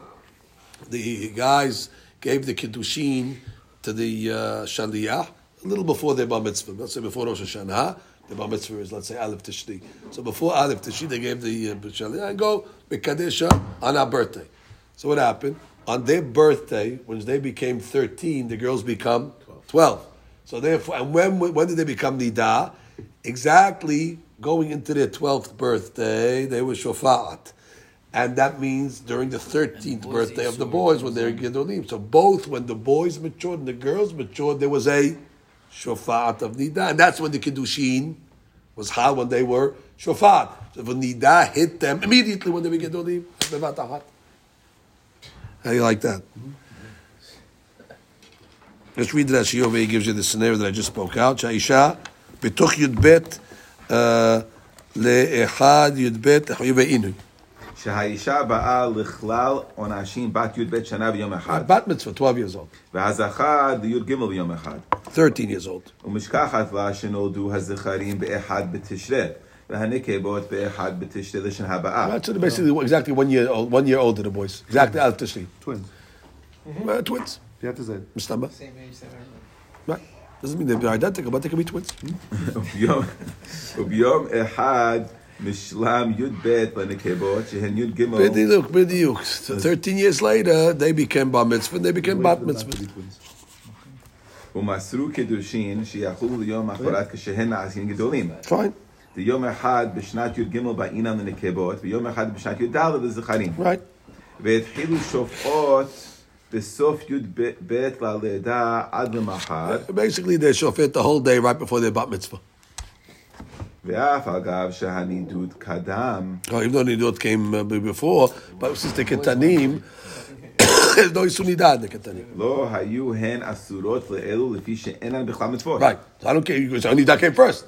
The guys gave the kiddushin to the uh, shaliyah a little before their bar mitzvah. Let's say before Rosh Hashanah. The bar mitzvah is, let's say, Aleph Tishri. So before Aleph Tishri, they gave the uh, shaliyah and go Mikadesha on our birthday. So what happened? On their birthday, when they became 13, the girls become 12. So therefore, and when when did they become nida? Exactly going into their 12th birthday, they were shofat. And that means during the 13th birthday of the boys when they're Gedolim. So both when the boys matured and the girls matured, there was a shofat of nida. And that's when the Kiddushin was how when they were shofat. So when nida hit them immediately when they were Gedolim, how do you like that? Let's read that Rashi over. He gives you the scenario that I just spoke out. Sha'isha b'toch yudbet le'echad yudbet חיובי עינוי. שהאישה באה לכלל עונשים בת י"ב שנה ויום אחד, Bat mitzvah, 12 years old. והזכר לי"ג ביום אחד. 13 years old. ומשכחת לה שנולדו הזכרים באחד בתשרי, והנקבות באחד בתשרי לשנה הבאה. That's basically exactly one year old, one year older the boys. Exactly, Al Tishri. Twins. Uh, twins. You have to say. Mustamba. Same age, same everything. Right. Doesn't mean they're identical, but they can be twins. וביום- וביום אחד משלם י"ב לנקבות שהן י"ג B'diuk, b'diuk. So 13 years later, they became bar mitzvah, and they became bat mitzvah. ומסרו קידושין שיחולו ליום אחרת כשהן נעשים גדולים. Fine. ויום אחד בשנת י"ג באינם לנקבות, ויום אחד בשנת י"ד לזכרים. Right. והתחילו שופעות בסוף י"ב ללידה עד למחר, Basically, they shofet the whole day right before their bat mitzvah. ואף אגב שהנידוד קדם, Oh, even though Nidot came uh, before, but since the Ketanim, there's no Isunida (coughs) in the Ketanim. לא היו הן אסורות לאלו לפי שאינן בכלל מצוות. Right. So I don't care. Because only that came first.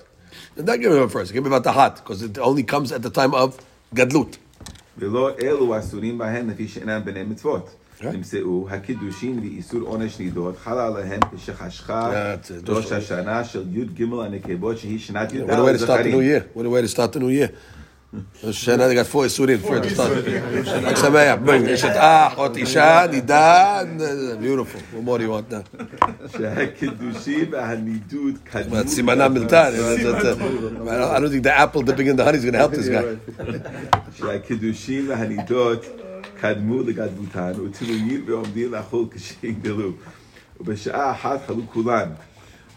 And that came first. Give me about the hot because it only comes at the time of Gadlut. ולא אלו אסורים בהן לפי שאינן בני מצוות. Right. נמצאו הקידושין ואיסור עונש נידות חלה עליהן כשחשכה That's it. ראש השנה של י"ג הנקבות שהיא שנת י"ד What a way to start the new לזכרים. year. What a way to start the new year. Shana, they got four Isurim for to start. Like Sameach. Boom. Eshet Ah, Ot Isha, Nida. and, uh, Beautiful. What more do you want now? שהקידושין והנידוד קדמו But Simana Miltan. I don't- I don't think the apple dipping in the honey is going to help this guy. שהקידושין והנידות קדמו לגדלותן ותלויים ועומדים לחול כשיגדלו ובשעה אחת חלו כולן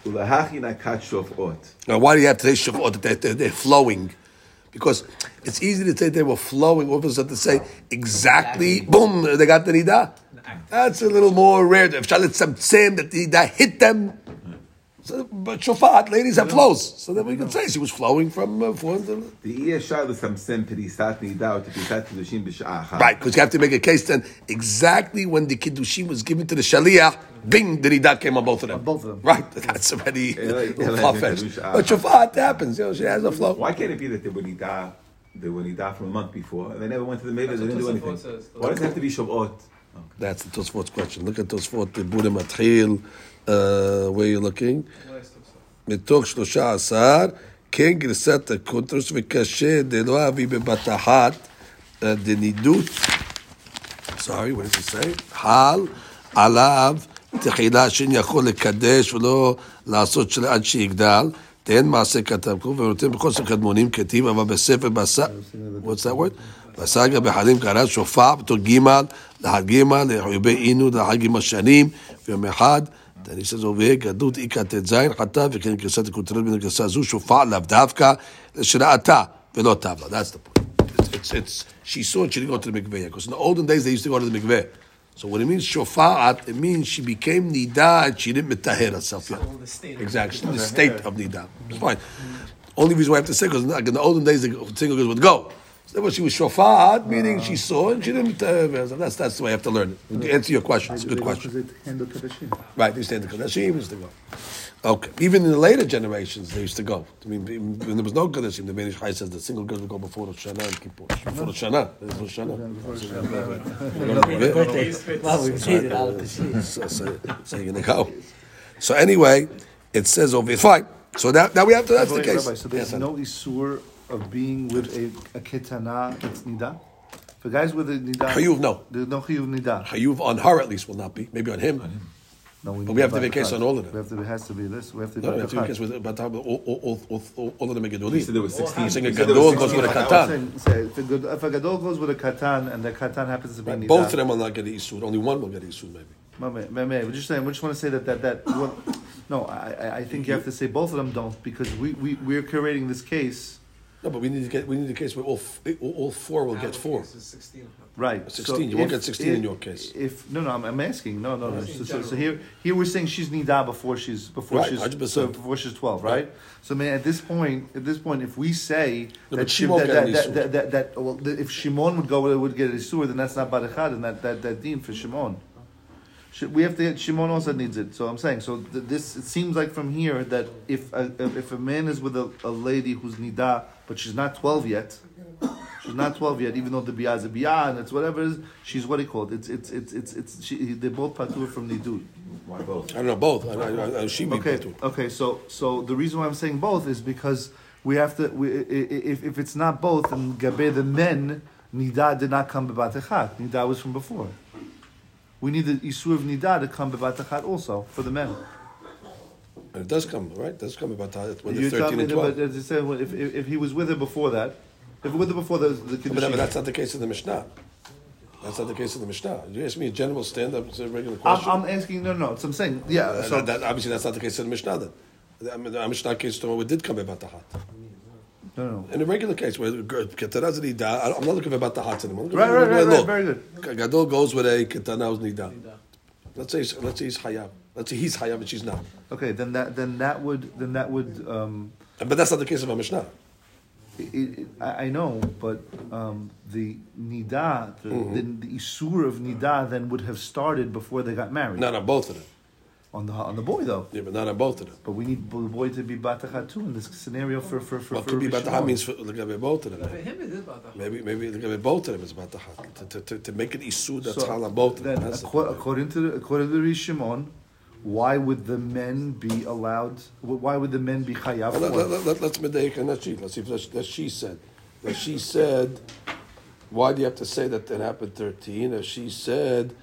ולהכי נקת שופעות Now, why do you have to say Shavuot that they're, they're, they're flowing? Because it's easy to say they were flowing, or to say exactly, boom, they got the Nida. That's a little more rare. If Shalit Samtsim, that the Nida hit them. so, but shofat, ladies have flows. So then we could say she was flowing from uh, 400. Right, because you have to make a case then exactly when the Kiddushin was given to the shaliyah. bing, the nidah came on both of them. Both of them. Right, (laughs) that's already far-fetched. But shofat happens, you know, she has a flow. Why can't it be that the nidah, the nidah, he died from a month before, and they never went to the middle. They didn't do anything. Says, Why does it have to be Shavuot? Okay. That's the Tosfot's question. Look at Tosfot, the Buddha Matril. Uh, where you're looking. מתוך שלושה עשר, כן גרסת הקונטרוס וקשה דלא אביא בבת אחת uh, דנידות, what does it say? חל עליו תחילה שאין יכול לקדש ולא לעשות של עד שיגדל, תן מעשה כתב כלום ונותן בחוסר קדמונים כתיב, אבל בספר בס... what's that word? בסגה בחלים קרא שופע בתור ג' לחג לחיובי עינו לחג עם השנים ויום אחד And he says over here, Gadut ikatet zayin chata v'chein kasat kutrel min kasazu shufa lav davka shira'ata v'lo tavla. That's the point. It's, it's, it's, she saw it, she didn't go to the mikveh Because in the olden days, they used to go to the mikveh. So when it means shofa'at, it means she became nida and she didn't mitaher herself yet. Exactly. the state of nida. It's fine. Only reason why I have to say, because in the olden days, the single girls would go. So therefore, she was shofa'at, meaning she ah. saw and she didn't uh, mitahir herself. That's, that's the way I have to learn it. To answer your question, it's a good question. Right, they used to the Kadashim, used to go. Okay, even in the later generations, they used to go. I mean, when there was no Kadashim, the Ben Ish Chai says the single girls would go before Rosh Hashanah and Kippur. Before Rosh Hashanah. Rosh Hashanah. Well, we've seen it out of the sea. So, so, so you're gonna go. So anyway, it says over. It's fine. So now, now we have to. That's the case. Rabbi, so there's Yes, no isur of being with a, a ketana that's nida. For guys with a nida, Chayuv, no. There's no chayuv nida. Chayuv on her at least will not be. Maybe on him. No, But we have to to be a case on all of them. We have to. It has to be this. We have to. No, we have to be case with but all, all, all, all, all, all of them are You gedolim. said there was 16. You're saying a You said there was gadol goes with a 16 katan. Saying- say, if, a, good- if a gadol goes with a katan and the katan happens to be nida, Both of them will not get a isur. Only one will get a isur, maybe. Mame, mame, we're just saying. We just want to say that that that. Well, no, I I- I think you have to say both of them don't because we we we're curating this case. No, but we need to get we need a case where all f- all, all four will get four. This 16. Right. 16, you won't get 16 in your case. If no, no, I'm, I'm asking. No, no, no. So, so, so here, here we're saying she's nida before she's before Right, she's 100%. so before she's twelve, right? So, man, at this point, at this point, if we say No, that, she won't that, that, that, that, that, well, that if Shimon would go, would get a isur, then that's not barachad, and that that that dean for Shimon. We have to. get Shimon also needs it. So I'm saying. So th- this. It seems like from here that if a, if a man is with a, a lady who's nida, but she's not twelve yet, she's not twelve yet, even though the biyah is a biyah and it's whatever. It is, she's what he called. It's it's it's it's it's. She, they're both patur from nidud. Why both? I don't know both. I, I, I, she Okay. too. Okay. So so the reason why I'm saying both is because we have to. We, i- i- if if it's not both, then gabe the men nida did not come bebatachat. Nida was from before. We need the isur of nida to come bebatachat also for the men. And it does come, right? It does come about that when You're they're 13 telling me and that, 12. but as I said, if, if, if he was with her before that, if with her before the, the But, but that's not the case of the Mishnah. That's not the case of the Mishnah. You ask me a general stand-up, it's a regular I'm, question. I'm asking, no, no, so I'm saying, yeah, Uh, so, that, that- obviously, that's not the case of the Mishnah. Then, I mean, the Mishnah case tomorrow did come about the hot. no, no. In a regular case, where Ketaraz nida, I- I'm not looking for about the hot anymore. I'm Right, at- right, right, right, very good. Gadol goes with a Ketanaz nida. Let's say, he's- let's say he's hayab. Let's say he's hayab and she's not. Okay, then that, then that would, then that would, um, But that's not the case of a Mishnah. it, it, I, I know, but, um, the nida, the, Mm-hmm. the, the isur of nida then would have started before they got married. Not on both of them on the on the boy though. Yeah, but not on both of them. But we need the boy to be batachat too in this scenario for for for. Well, for could be batachat means for both of them. For him, it is. Maybe maybe both of them is batachat to, to, to, to make an issue that's so, hal on both. Then that's according, to the, according to the Rishimon, why would the men be allowed? Why would the men be chayav? Well, let, let, let, let's medeik and she. Let's see if that, that she said that she said. Why do you have to say that that happened 13? As she said,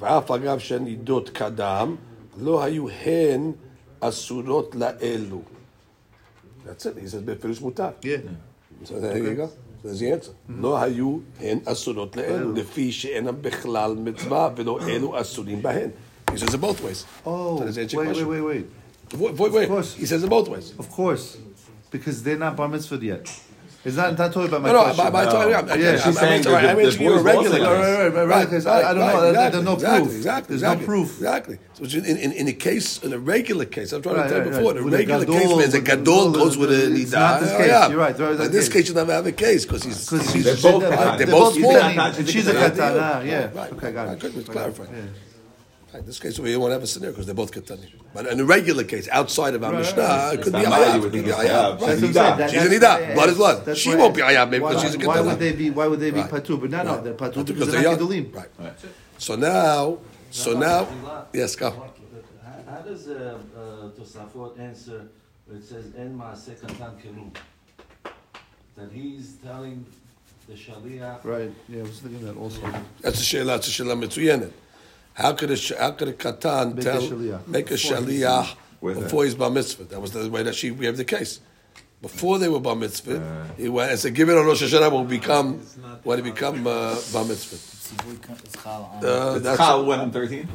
kadam, לא היו הן אסורות לאלו. That's it. He says, בפירוש מותר. Yeah. So there you go. There's the answer. לא היו הן אסורות לאלו, לפי שאינם בכלל מצווה, ולא אלו אסורים בהן. He says it both ways. Oh, So wait, does that answer your wait, question? wait, wait. Wait, wait, wait. Of course. He says it both ways. Of course, because they're not bar mitzvah yet. It's not, not talking about my No, no, question. by, by, No. yeah, Yeah, she's she's saying saying, that I'm the- the asking you a boys regular also case. like Right, right, right, right, because I- I don't know, there- there's no exactly, proof. Exactly, There's no proof. Exactly. So in, in, in a case, in a regular case, I'm trying Right, to tell you right, before, right. in a With regular gadol, case, means a gadol gadol, goes with a it's nida. not this Oh, case. yeah. You're right, there is In this case. case, you don't have a case because he's. Ah, because he's- They're both they're, katana. they're They're both both small. small, and she's a Right, katana. Yeah. Okay, got it. good, let's clarify. Yeah. In this case, we won't have a scenario because they're both katanim. But in a regular case, outside of our Right, Mishnah, right, it could be It's not mine, you Hayav. It could be it's Hayav. Hayav. Right. That's what I'm She's saying. Nida. That- She's a that's Nida. why I Blood is blood. That's She won't be asked. Hayav, maybe Why- because she's a Why would they be? Why would they be Right. patur? But no, no, they're patur Because because they're they're not young. gedolim. Right. So now, so now, yes, go. How how does uh, uh, Tosafot answer where it says En Maaseh Katan Kelum? That he's telling the Shaliach, Right. Yeah, I was thinking that also. That's a sheila. That's a sheila mitzuyenet. How could a how could a katan Make a tell shaliach. make a Before shaliach before he's bar mitzvah? That was the way that she we have the case. Before they were bar mitzvah, he went and said, "Give it on Rosh Hashanah will become when he become uh, bar mitzvah." Uh, It's that's Chal 1 and 13?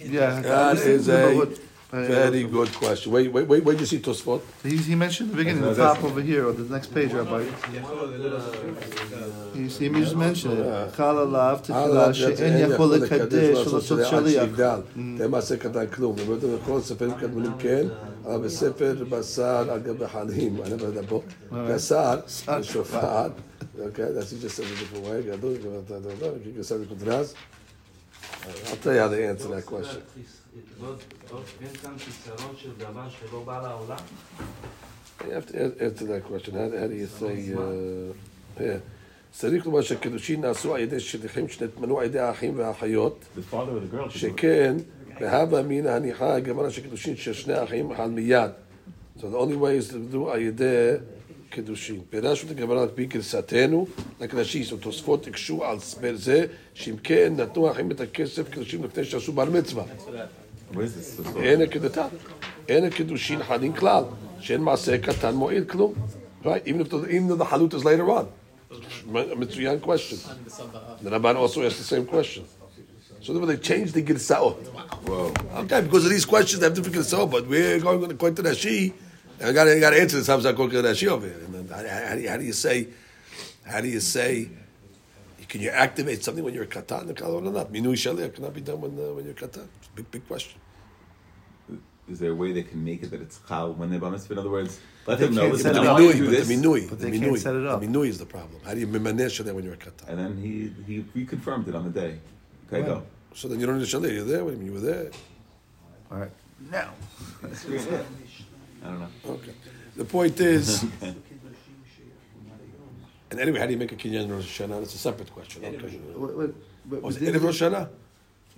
Yeah. that is a what- uh, very good question. Wait, wait, wait. Where did you see Tosfot? He, he mentioned in the beginning, No, the that's- top over here, or the next page, Rabbi. You see, he just mentioned it. Chal alav tefillah she'en yakol lekadesh ולעשות שליח. למעשה קטן כלום. באמת בכל ספרים קדמונים כן, אבל בספר בשר על גבי חלים, אני לא יודע פה, בשר בשופר, okay, that's he just said it a different way, גדול, גסר לקודרז. I'll tell you how to answer that question. זאת- זאת- אין כאן חיסרון של דבר שלא בא לעולם? You have to an- answer that question. How, how do you say, uh, yeah. צריך לומר שהקידושין נעשו על ידי שליחים שנתמנו על ידי האחים והאחיות, The father of the girl. she- שכן, בהווה מן הניחה הגמרא של קידושין של שני האחים על מיד. So the only way is to do על ידי קידושין. פירשנו את הגמרא על פי גרסתנו לקדשיס, ותוספות הקשו על הסבר זה, שאם כן נתנו האחים את הכסף קידושין לפני שעשו בר מצווה. Where is this? This אין הקדתן. אין הקידושין חלים כלל, שאין מעשה קטן מועיל כלום. Right? Even if the, even though the halut is later on. מצוין question. The Rabban also asked the same question. So therefore they changed the girsaot. Whoa. Okay, because of these questions, they have different girsaot, but we're going according to Rashi, and I got to got to answer this. How according to Rashi over here? And how, how, do you, how do you say? How do you say? Can you activate something when you're a katan? The kalon or not? Minui shaliach cannot be done when uh, when you're a katan. It's a big big question. Is there a way they can make it that it's Chal when they bar mitzvah? In other words, let They them know. can't set But it the up. minui, but this, the minui, But the they can't minui, set it up. the minui is the problem. How do you mimanesh that when you're a katan? And then he, he reconfirmed it on the day. Okay, go. So then you don't need a shaliach. You're there. What do you mean you were there? All right. Now. (laughs) I don't know. Okay. The point is, (laughs) and anyway, how do you make a kinyan in Rosh Hashanah? It's a separate question. Okay. Wait, wait, wait, Was we it did- Rosh Hashanah?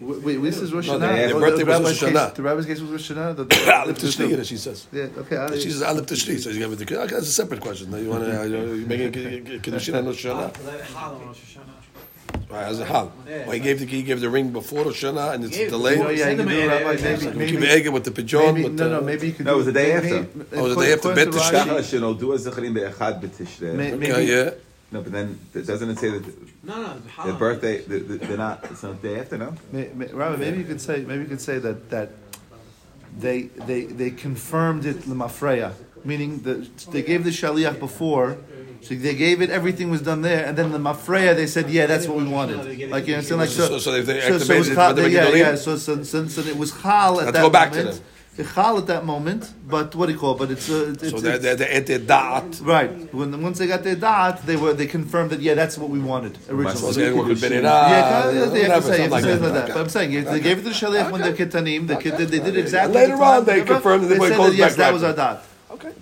Wait, wait, this is Rosh No, Hashanah. the Oh, birthday was rabbi's Rosh case- Hashanah. The rabbi's case was Rosh Hashanah. the- (laughs) Aleph Tishri, she says. Yeah, okay. I- She says Aleph Tishri, so you give it the Okay, that's a separate question. Now you want to you making a kiddushin on Rosh Hashanah? Right, as a hal. Well, he gave the he gave the ring before Rosh Hashanah and it's Gave- delayed. Oh, yeah, you can do Rabbi. Maybe, You maybe, give the egg with the pigeon. maybe, with no, the, no, maybe you could No, do it was the day maybe- after. maybe- Oh, it was the day after according Bet to Tishri? Rashi, Shachar shenoldu az-zechrim be'echad b'tishrei. may- Okay, maybe- yeah. No, but then doesn't it say that No, no, the birthday, the, the, they're not, it's not the day after, no? May- may- Rabbi, maybe you could say, maybe you could say that that they they they confirmed it lemafreya, meaning that they gave the shaliach before, so they gave it, everything was done there, and then the mafreya they said, yeah, that's what we wanted. Like you understand, like So- so they- they so, so it was activated chal, it yeah, yeah. So so, so, so it was chal at Let's that go back to moment. The chal at that moment, but what do you call? it? But it's uh, it's, So they're, they're, they're at their da'at. right. When once they got their dot, they were they confirmed that yeah, that's what we wanted So originally. they're working with Yeah, yeah, they have to say, you have to something like say it like that. that. But I'm saying if they gave it to the shaliach when they're kitanim. The kid, they did exactly. Later the on, they confirmed that they they went said that, yes, that was our dot.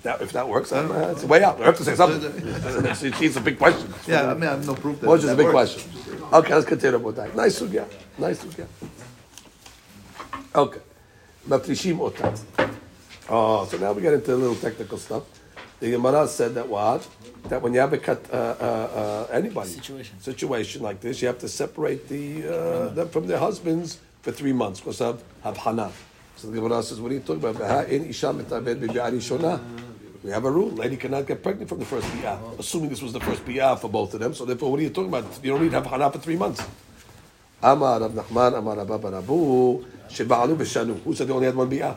Okay, that, if that works, then, uh, it's a way out. We have to say something. (laughs) it's, it's a big question. Yeah, I mean, I have no proof that. Which is a big works. question. Okay, let's continue about that. Nice sugya. Nice sugya. Okay. Mafrishim otat. Oh, so now we get into a little technical stuff. The Gemara said that what? That when you have a cut, uh, uh, uh, anybody Situation. situation like this, you have to separate the uh, them from their husbands for three months because of havchana. So the Gemara says, what are you talking about? V'ha'in isha metabed b'bi'ah rishona. We have a rule: lady cannot get pregnant from the first bi'ah, assuming this was the first bi'ah for both of them. So therefore, what are you talking about? You don't need to havchana for three months. Amar Rav Nachman, Amar Rabba Barabu, Sheba'alu b'shanu. Who said they only had one bi'ah?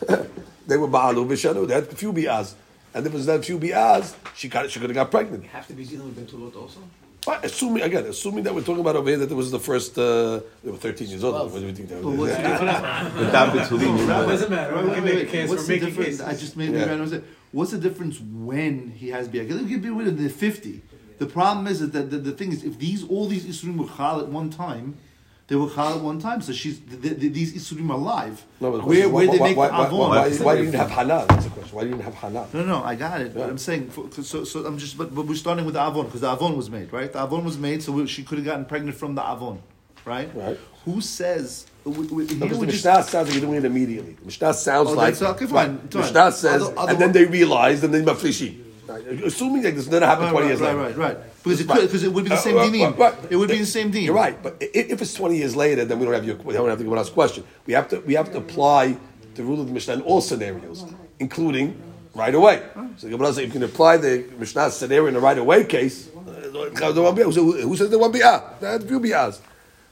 (laughs) they were ba'alu b'shanu. They had a few bi'ahs. And if it was that few bi'ahs, she, got, she could have got pregnant. have to be dealing with Bentulot also. But assuming again, assuming that we're talking about over here that it was the first, uh, they were 13 years old. What do you think? That But was? what's the difference? Without Betulim, It doesn't matter. We can make a case. What's We're the making difference? cases. I just made Yeah. me understand. What's the difference when he has bi'ah? It could be with the fifty. The problem is that the, the thing is, if these all these isurim were chal at one time, They were chal at one time, so she's th- th- th- these isurim are live. No, but where where why, they make why, the why, avon? why, why the- do you havchana? That's the question. Why do you havchana? No, no, I got it. But I'm saying, for, so, so I'm just, but, but we're starting with the avon because the avon was made, right? The avon was made, so we, she could have gotten pregnant from the avon, right? Right. Who says? We, we, Because the just- Mishnah sounds like you're doing it immediately. The Mishnah sounds Oh, like okay, fine, right. fine. Mishnah says, Other- other- and then they realize, and then maflishi. Right. Assuming that this never happened Right, twenty right, years right, later. right, right. Because it Right. could, because it would be the Uh, same uh, dinim. right. It would be the same dinim. You're right, but if it's twenty years later, then we don't have your we don't have to give us question. We have to we have to apply the rule of the Mishnah in all scenarios, including right away. So the Gemara says you can apply the Mishnah scenario in the right away case. uh, the one bi'ah. So Who says the one bi'ah? There are few bi'ahs.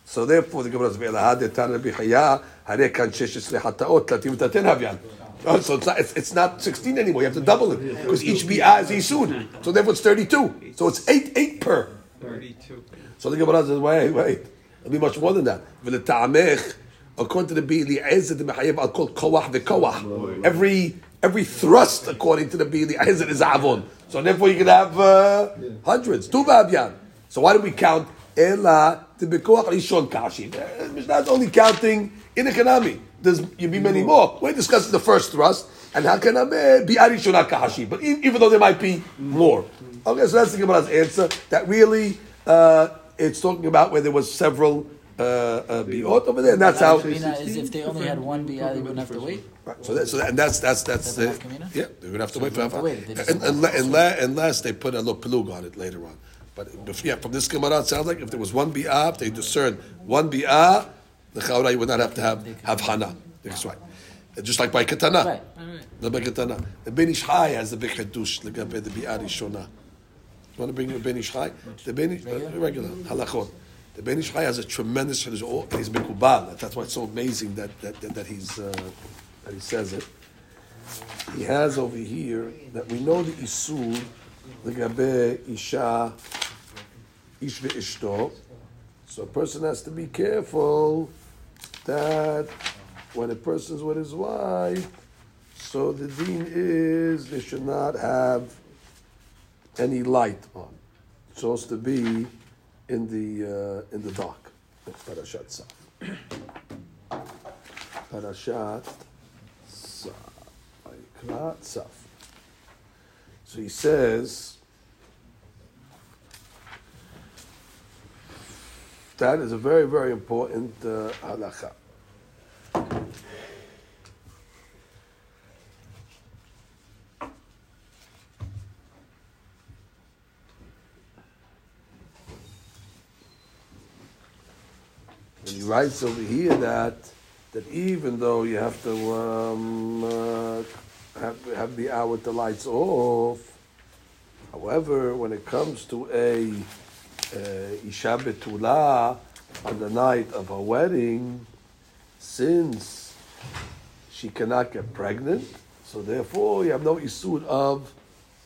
So therefore, the Gemara says, "Ve'elahad etan b'chaya harei kan shesh esrei hataot tlatim v'taten havyan." Oh, So it's not, it's, it's not 16 anymore. You have to double it because each bi'ah is isud. So therefore, it's 32. So it's eight eight per. 32. So the Gemara says, wait, wait. It'll be much more than that. V'leta'amech, according to the Bili Ezed, the Mechayev, I'll call koach v'koach. Every, every thrust, according to the Bili Ezed, is avon. So therefore you can have uh, hundreds. V'abyan. So why do we count? Ela, the bekoach rishon kashi. Uh, Mishnah's only counting in economy. There's, you be many more. We're discussing the first thrust, and how can I be arishon kashi? But e- even though there might be more. Okay, so that's the Gemara's answer. That really, uh, it's talking about where there was several uh, uh, biot over there, and that's how. Kamina is if they only had one biyah, they wouldn't have to wait. Right, so, that, so that, and that's that's that's Doesn't uh, yeah. They're gonna have to wait for have to Hafah. wait. They just And- have unle- unle- unless they put a little pelug on it later on. But yeah, from this Gemara, it sounds like if there was one bi'ah, if they discern one bi'ah, the chawra would not have to have have hana. That's right. Just like by katana. Right. The by katana. The Ben Ish Chai has the big chedush legabe the bi'ah rishona. You want to bring the Ben Ish Chai? The Ben uh, regular halachot. The Ben Ish Chai has a tremendous chedush. Oh, He's mikubal. That's why it's so amazing that that, that, that he's uh, that he says it. He has over here that we know the isur legabe isha So a person has to be careful that when a person's with his wife, so the deen is they should not have any light on. It's supposed to be in the uh, in the dark. Parashat. Parashat. So he says that is a very very important uh, halacha. And he writes over here that that even though you have to um, uh, have have the hour with the lights off, however, when it comes to a isha betula on the night of her wedding, since she cannot get pregnant, so therefore you have no isur of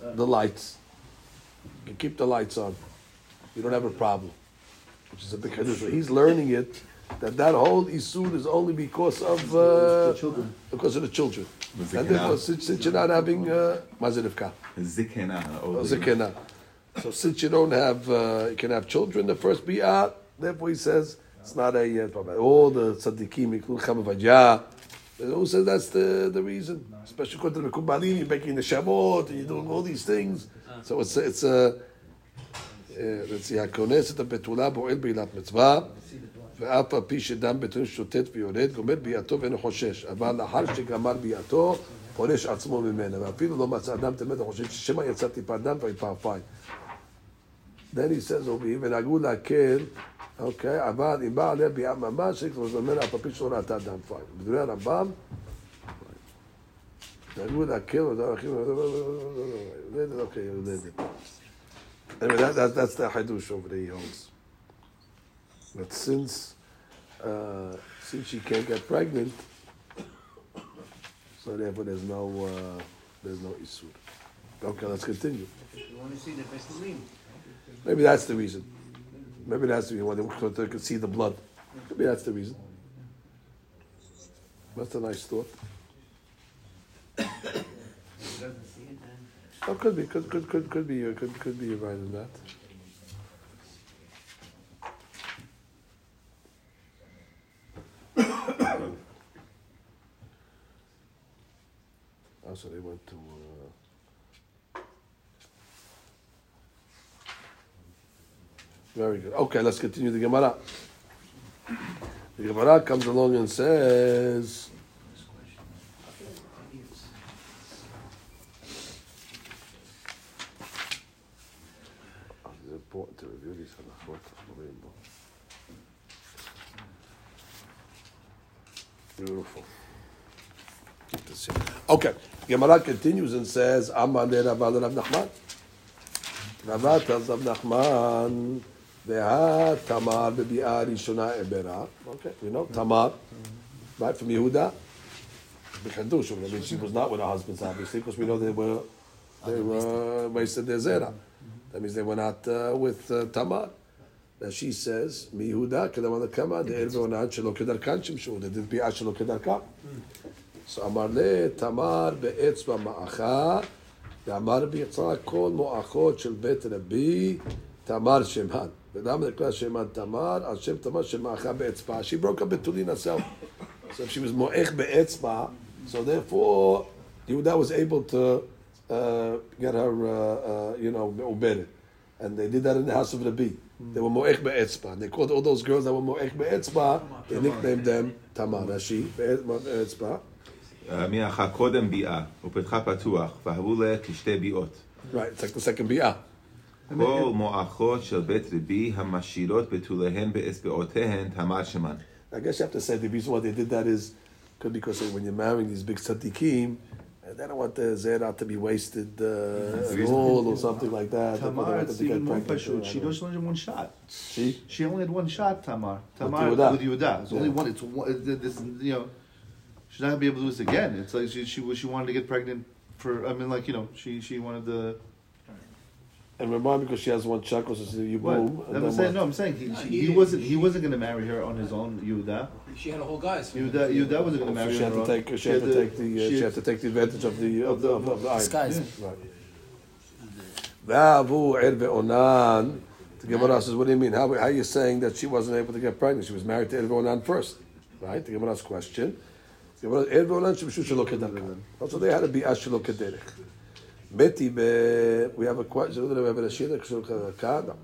the lights. You can keep the lights on. You don't have a problem which is a big hadith. So he's learning it that that whole isur is only because of uh, children, because of the children, and zikna. therefore since, since you're not having uh, mazirivka, Zikena. or zikena. So since you don't have, uh, you can have children. The first bi'ah, therefore he says it's not a uh, problem. All the tzaddikim, including Chamavajah, who says that's the, the reason? Especially according to the Mekubalim, you're making the Shabbat, and you're doing all these things. So it's a- it's a אה, let's see, הכונס את הבתולה פועל בעילת מצווה, ואף על פי שדם בתולים שוטט ויורד, גומר ביאתו ואינו חושש, אבל לאחר שגמר ביאתו, פורש עצמו ממנה, ואפילו לא מצא אדם תמת וחושש ששמא יצא טיפת דם ויפרפיים. Then he says over here, ונהגו להקל, אוקיי, אבל אם בא עליה ביאה ממש, כבר ממנה אף על פי שלא ראתה דם פיים. בדברי הרמב"ם, נהגו להקל, אוקיי, יולדת. Anyway, that, that, that's the hadush over there he holds. But since uh, since she can't get pregnant, so therefore there's no uh, there's no isur. Okay, let's continue. You want to see the Pesulim? Maybe that's the reason. Maybe that's the reason why they, could see the blood. Maybe that's the reason. That's a nice thought. (coughs) Oh, could be, could could could could be, uh, could could be right in that. (coughs) Oh, so they went to. Uh... Very good. Okay, let's continue the Gemara. The Gemara comes along and says. It's important to review these halachot. Beautiful. Okay, Gemara continues and says, Amar le Rav Rav Nachman. Rava tells Rav Nachman, Veha Tamar bebi'ah rishona ebera. Okay, you know, Tamar, right, from Yehuda. B'chadush, I mean, she was not with her husbands, obviously, because we know they were, they were wasted their zera. That means they were not uh, with uh, Tamar. That she says, מיהודה כדבר כמה, דער ועונן שלא כדרכן שימשו, דדין ביאה שלא כדרכם. So אמר לה, תמר באצבע מאחה, ואמר ביצע כל מואחות של בית רבי, תמר שמן. ולמה נקרא שמן תמר? על שם תמר של מאחה באצבע. She broke up betulin herself. So if she was moech באצבע, so therefore, Yehuda was able to uh, get her, uh, uh, you know, obedient. And they did that in the house of Rabbi. They were moech be'etzba. And they called all those girls that were moech be'etzba, they nicknamed them Tamar. Rashi, be'etzba. מיאחה קודם ביאה, ופתחה פתוח, והיו לה כשתי ביאות. Right, it's like the second bi'ah. כל מואחות של בית רבי המשאירות בתוליהן באצבעותיהן תמר שמן. I guess you have to say the reason why they did that is could because when you're marrying these big tzaddikim, uh, they don't want the zera to be wasted uh, at all or something like that. They don't Tamar, want it's them to even get more pregnant, pashut. I She don't know. just only had one shot. She? She only had one shot, Tamar. Tamar Yehuda. with Yehuda. It's only Yeah. one. It's one. it- This, you know, she's not gonna be able to do this again. It's like she she was- she wanted to get pregnant for. I mean, like you know, she she wanted the. And remind me because she has one chakra, so you What? boom. and I'm saying no. I'm saying he, she, he- he wasn't he wasn't gonna marry her on his own. Yehuda. She had a whole guys. Yehuda Yehuda wasn't gonna So marry she her. had to her take. She had to take the. Uh, she had to take the advantage of the of the of, of the iron. Disguise. Right. Va'avu er ve'onan. The Gemara says, what do you mean? How, how are you saying that she wasn't able to get pregnant? She was married to er ve'onan first. Right? The Gemara's question. The Gemara, er ve'onan shemshu shelo kedarka. Also, they had to be ashelo kederich. We have a shelo kedarka. No.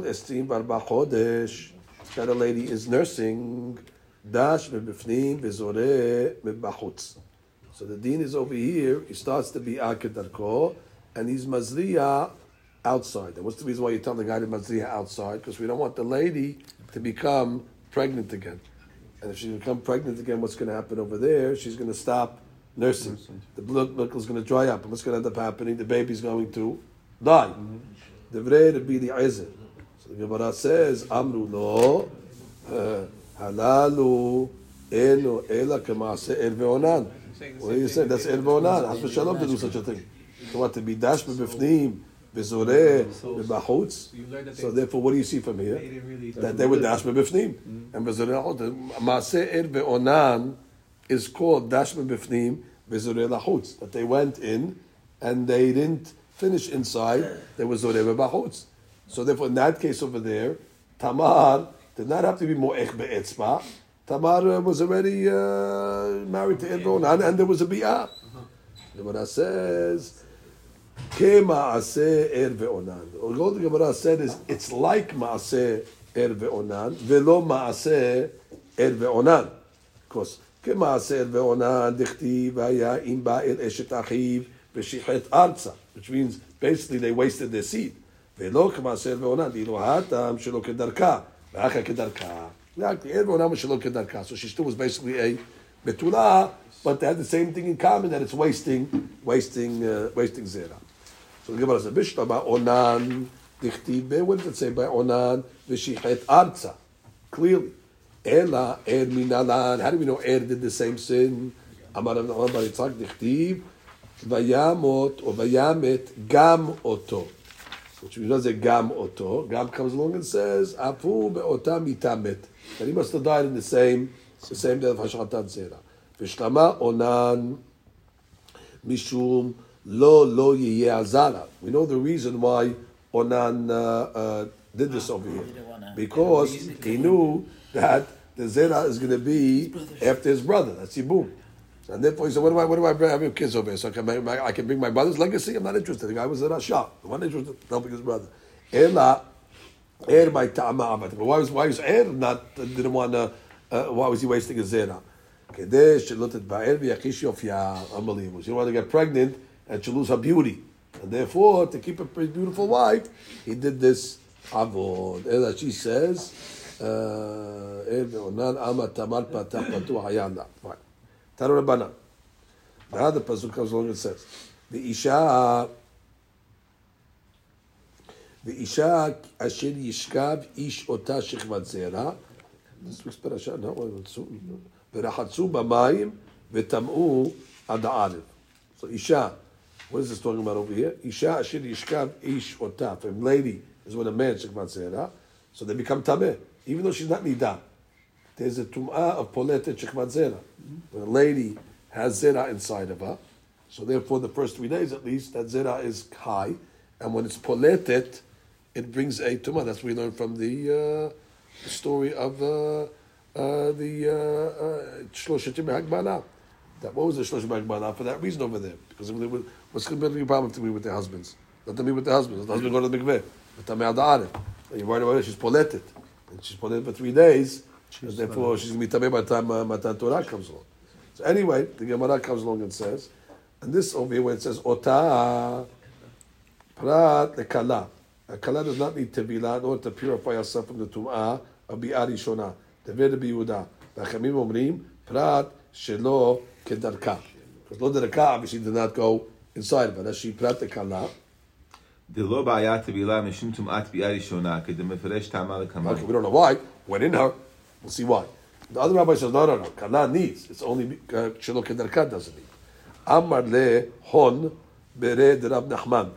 Estim barba chodesh. That a lady is nursing. Dash vezore mebachutz. So the dean is over here. He starts to be akedarko, and he's mazriya outside. And what's the reason why you tell the guy to mazriya outside? Because we don't want the lady to become pregnant again. And if she become pregnant again, what's going to happen over there? She's going to stop nursing. The blood is going to dry up, and what's going to end up happening? The baby's going to die. The to be the So the Gemara says, Amru lo, uh, halalu eno ela kemase el ve'onan. What are you saying? That's el ve'onan. Has v'shalom to do such a thing. So what, to be dash b'bifnim, v'zoreh, v'bachutz? You learned that they, So therefore, what do you see from here? That they were dash b'bifnim. And v'zoreh lachutz. Maaseh el ve'onan is called dash b'bifnim, v'zoreh lachutz. That they went in and they didn't finish inside. There was zoreh v'bachutz. So therefore, in that case over there, Tamar did not have to be mo'ech be'etzma. Tamar uh, was already uh, married to Elronan, and there was a bi'ah. The Gemara says, Kema'aseh er ve'onan. All the Gemara said is, it's like ma'aseh er ve'onan, velo ma'aseh er ve'onan. Of course, כמעשה ועונה דכתיב היה אם בא אל אשת אחיו ושיחת ארצה, which means basically they wasted their seed. ולא כמעשה ועונה, דאילו הטעם שלא כדרכה, ואחר כדרכה. רק ער ועונה was שלא כדרכה. So she still was basically a betula, but they had the same thing in common that it's wasting, wasting, uh, wasting zera. So the Gemara says, Bishlama onan dichtibe. What does it say by onan? V'shichet arza. Clearly. Ela er minalan. How do we know er did the same sin? Amar bar Yitzchak dichtiv. Vayamot or vayamet gam oto. Which means does it gam oto. Gam comes along and says afu beota mitamet. That he must have died in the same, the same day of Hashatan Zera. Bishlama onan. Mishum lo lo azara. We know the reason why Onan uh, uh, did this over here. Because he knew that the zera is going to be after his brother. That's Yibum. And therefore he said, what do I, what do I bring? I have kids over here, so I can, make my, I can bring my brother's legacy? I'm not interested. The guy was a Rasha. The one interested in helping his brother. Ela, Er by Ta'ama Amat. Why was, why was Er not, didn't want to, uh, why was he wasting his zera? כדי שלא תתבהר ויחיש יופייה, unbelievable. She didn't want to get pregnant and she lose her beauty. And therefore, to keep a pretty beautiful wife, he did this avod. As she says, uh, Er Rabbana. Now the pasuk comes along and says, the isha, the isha asher yishkav ish ota shechvat zera. This week's parasha, no, ורחצו במים וטמאו עד talking about over here? Isha asher yishkav ish ota. If a lady is with a man shechvat zera, so they become tameh, even though she's not nidah. There's a tum'ah of poletet shechvat zera. Lady has zera inside of her, so therefore the first three days at least, that zera is high, and when it's poletet, it brings a tum'ah. That's what we learned from the, uh, story of uh, uh, the Shloshatim uh, uh, That what was the Shloshatim Hagbala for that reason over there? Because what's going to be a problem to me with their husbands? Let them be with their husbands. The husband go to the mikveh. The. You're about it. She's poleted, and she's poleted for three days. and therefore, she's going to be tameh by the time uh, Matan Torah comes along. So anyway, the Gemara comes along and says, and this over here where it says ota prat lekala. A kala does not need tevilah in order to purify herself from the tum'ah of bi'ari shona. דבר רבי יהודה, והחכמים אומרים, פרט שלא כדרכה. Because לא דרכה, obviously did not go inside, but as she פרט לקלה. Okay, we don't know why. Went in her. We'll see why. The other rabbi says, no, no, no. Kana needs. It's only uh, Shiloh Kedarkat doesn't need. Amar le hon bere de Rab Nachman.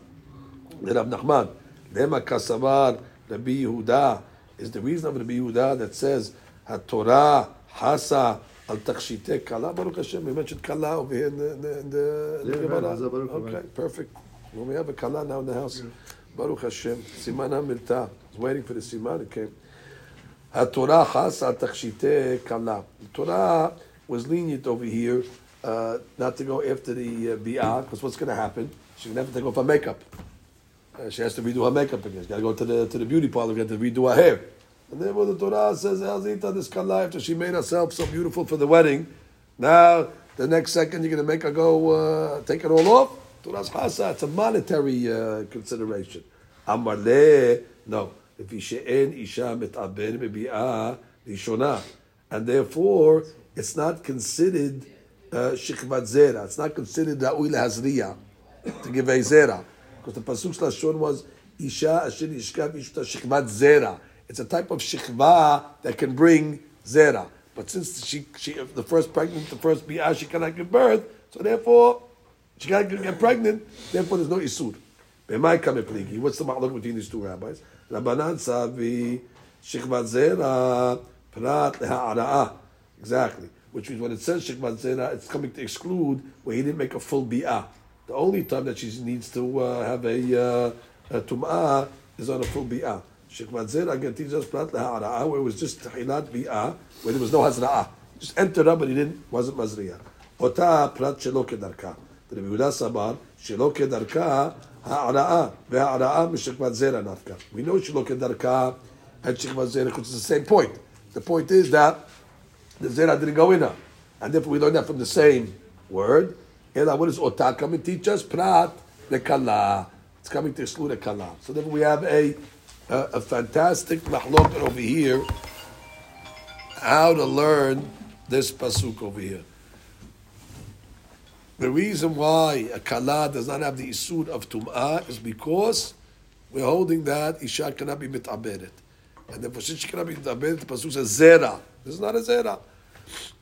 De Rab Nachman. Lema kasavar Rabbi Yehuda. Is the reason of Rabbi Yehuda that says, HaTorah hasa al takshite kala. Baruch Hashem, we mentioned kala over here in the, in the, in the, in the, in the, Okay, perfect. Well, we have a Kala now in the house. Baruch Hashem. Siman HaMilta. I was waiting for the Siman. It came. HaTorah Hasa al Takshite Kala. The Torah was lenient over here uh, not to go after the uh, Bi'ah, because what's going to happen? She's going to have to take off her makeup. Uh, she has to redo her makeup again. She's got to go to the to the beauty parlor, get to redo her hair. And then when the Torah says, Elzita, this kala, after she made herself so beautiful for the wedding, now the next second you're going to make her go uh, take it all off? Hasa, it's a monetary uh, consideration. Amar no. If she'en isha mitaber bebi'ah rishona. And therefore, it's not considered uh, shikvat zera. It's not considered ra'ui hazriya to give a zera. Because the pasuk lashon was isha asher yishkav ishta shikvat zera. It's a type of shikva that can bring zera. But since she, she the first pregnant, the first bi'ah, she cannot give birth, so therefore she cannot get pregnant. Therefore, there's no isur. B'mai kame pligi. What's the ma'alok between these two rabbis? Rabbanan savi shikvat zera prat. Exactly. Which means when it says shikvat zera, it's coming to exclude where he didn't make a full bi'ah. The only time that she needs to uh, have a, uh, a tum'ah is on a full bi'ah. Shikmat Zer again teaches us Prat Laha'ara'ah, where it was just Tahilat Bi'ah, where there was no Hazra'ah. Just entered up, but he didn't, wasn't Mazriya. Ota Prat Shelo Kedarka. Rebbe Yehuda Sabar, Shelo Kedarka, Ha'ara'ah, Ve'ara'ah Mishikmat Zer Nafka. We know Shelo Kedarka and Shikmat Zer, because it's the same point. The point is that the Zera didn't go in her. And therefore we learn that from the same word. Ela, what does Ota come and teach us? Prat Lekala. It's coming to exclude a kala. So then we have a a, a fantastic mahloket over here, how to learn this pasuk over here. The reason why a kala does not have the isud of tum'ah is because we're holding that isha cannot be mitaberet. And therefore, since she cannot be mitaberet, the pasuk says zera. This is not a zera.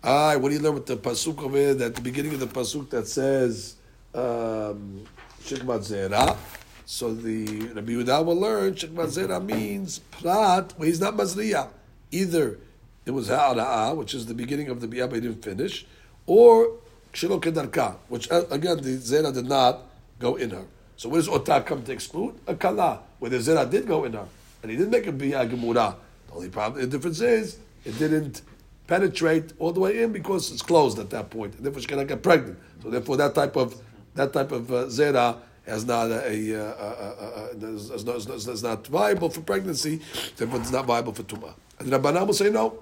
Ah, what do you learn with the pasuk over here? At the beginning of the pasuk that says um, shikmat zera. So the Rabbi Yehuda will learn Shekmat Zera means Prat, where he's not Mazriya. Either it was Ha'ara'ah, which is the beginning of the Biyah, but he didn't finish, or Shilo Kedarka, which uh, again the Zera did not go in her. So what does Otah come to exclude? A Kala, where the Zera did go in her. And he didn't make a Biyah Gemura. The only problem, the difference is, it didn't penetrate all the way in because it's closed at that point. And therefore, she cannot get pregnant. So therefore, that type of that type of uh, zera has not a, a, uh, uh, is, not, is, not viable for pregnancy. Therefore, it's not viable for tumah. And Rabbanan will say no.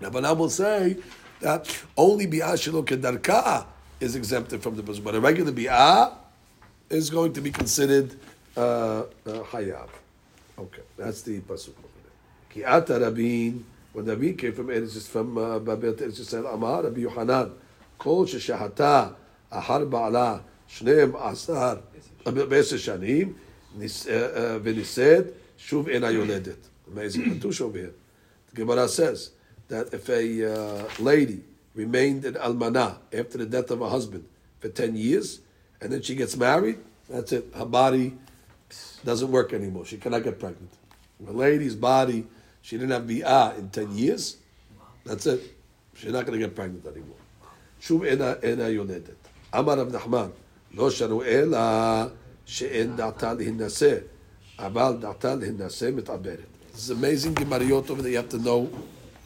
Rabbanan will say that only bi'ah shelo kedarka is exempted from the buzz, but a regular bi'ah is going to be considered uh, uh, hayav. Okay, that's the pasuk over there. Ki'ata rabin, when Rabin came from Eretz, is from uh, Babel to Eretz Yisrael, Amar Rabbi Yohanan, kol sheshahata ahar ba'ala shneim asar בעשר שנים, ניס- uh, uh, ונישאת, שוב אינה יולדת. Amazing Katush over here. The Gemara says that if a uh, lady remained in almana after the death of her husband for 10 years, and then she gets married, that's it. Her body doesn't work anymore. She cannot get pregnant. A lady's body, she didn't have bi'ah in 10 years, that's it. She's not going to get pregnant anymore. שוב אינה, אינה יולדת. אמר רב נחמן, לא שנו אלא שאין דעתה להינשא, אבל דעתה להינשא מתעברת. This is amazing Gemariot over there. You have to know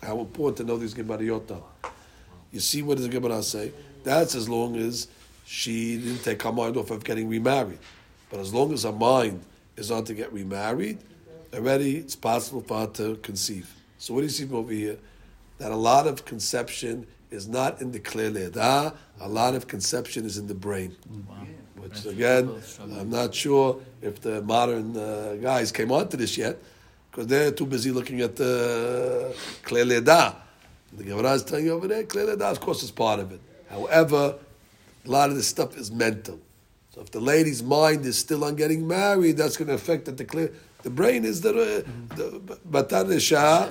how important to know these Gemariot. You see what does the Gemara say? That's as long as she didn't take her mind off of getting remarried. But as long as her mind is on to get remarried, already it's possible for her to conceive. So what do you see over here? That a lot of conception is not in the clear ledah, a lot of conception is in the brain. Which again, I'm not sure if the modern uh, guys came onto this yet, because they're too busy looking at the clear ledah. The Gemara is telling you over there, clear ledah, of course, is part of it. However, a lot of this stuff is mental. So if the lady's mind is still on getting married, that's going to affect that the. The brain is the uh, the batar nesha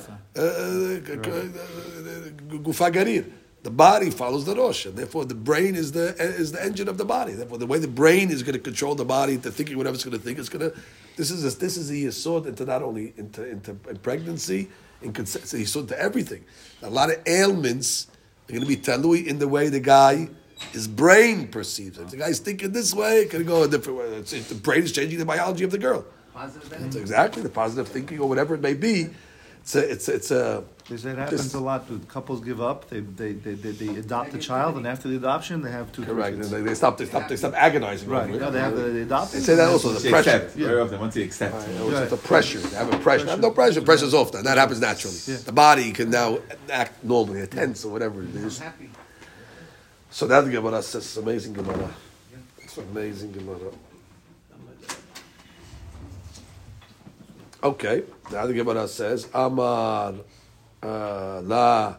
gufa garir. The body follows the rosh, and therefore the brain is the is the engine of the body. Therefore, the way the brain is going to control the body into thinking whatever it's going to think, it's going to. This is a, this is the sword into not only into into in pregnancy, in conception, so into everything. A lot of ailments are going to be talui in the way the guy his brain perceives it. If the guy's thinking this way, it can go a different way. It's, it, the brain is changing the biology of the girl. Positive That's exactly the positive thinking or whatever it may be. It's a, it's a, it's a. They say it happens Just- a lot. Dude. Couples give up. They, they, they, they, they adopt a child, and after the adoption, they have two. Correct. kids. They, they stop. They stop. They stop agonizing. Right. over. No, they have the, they adopt. They say that also the pressure. accept, very often, once you accept. You know, it's just a pressure. They have a pressure. They have no pressure. Pressure's off. Then that happens naturally. Yeah. The body can now act normally, a tense or whatever it is. Happy. So that the Gemara says amazing Gemara. It's amazing Gemara. Okay, now the Gemara says Amar uh, La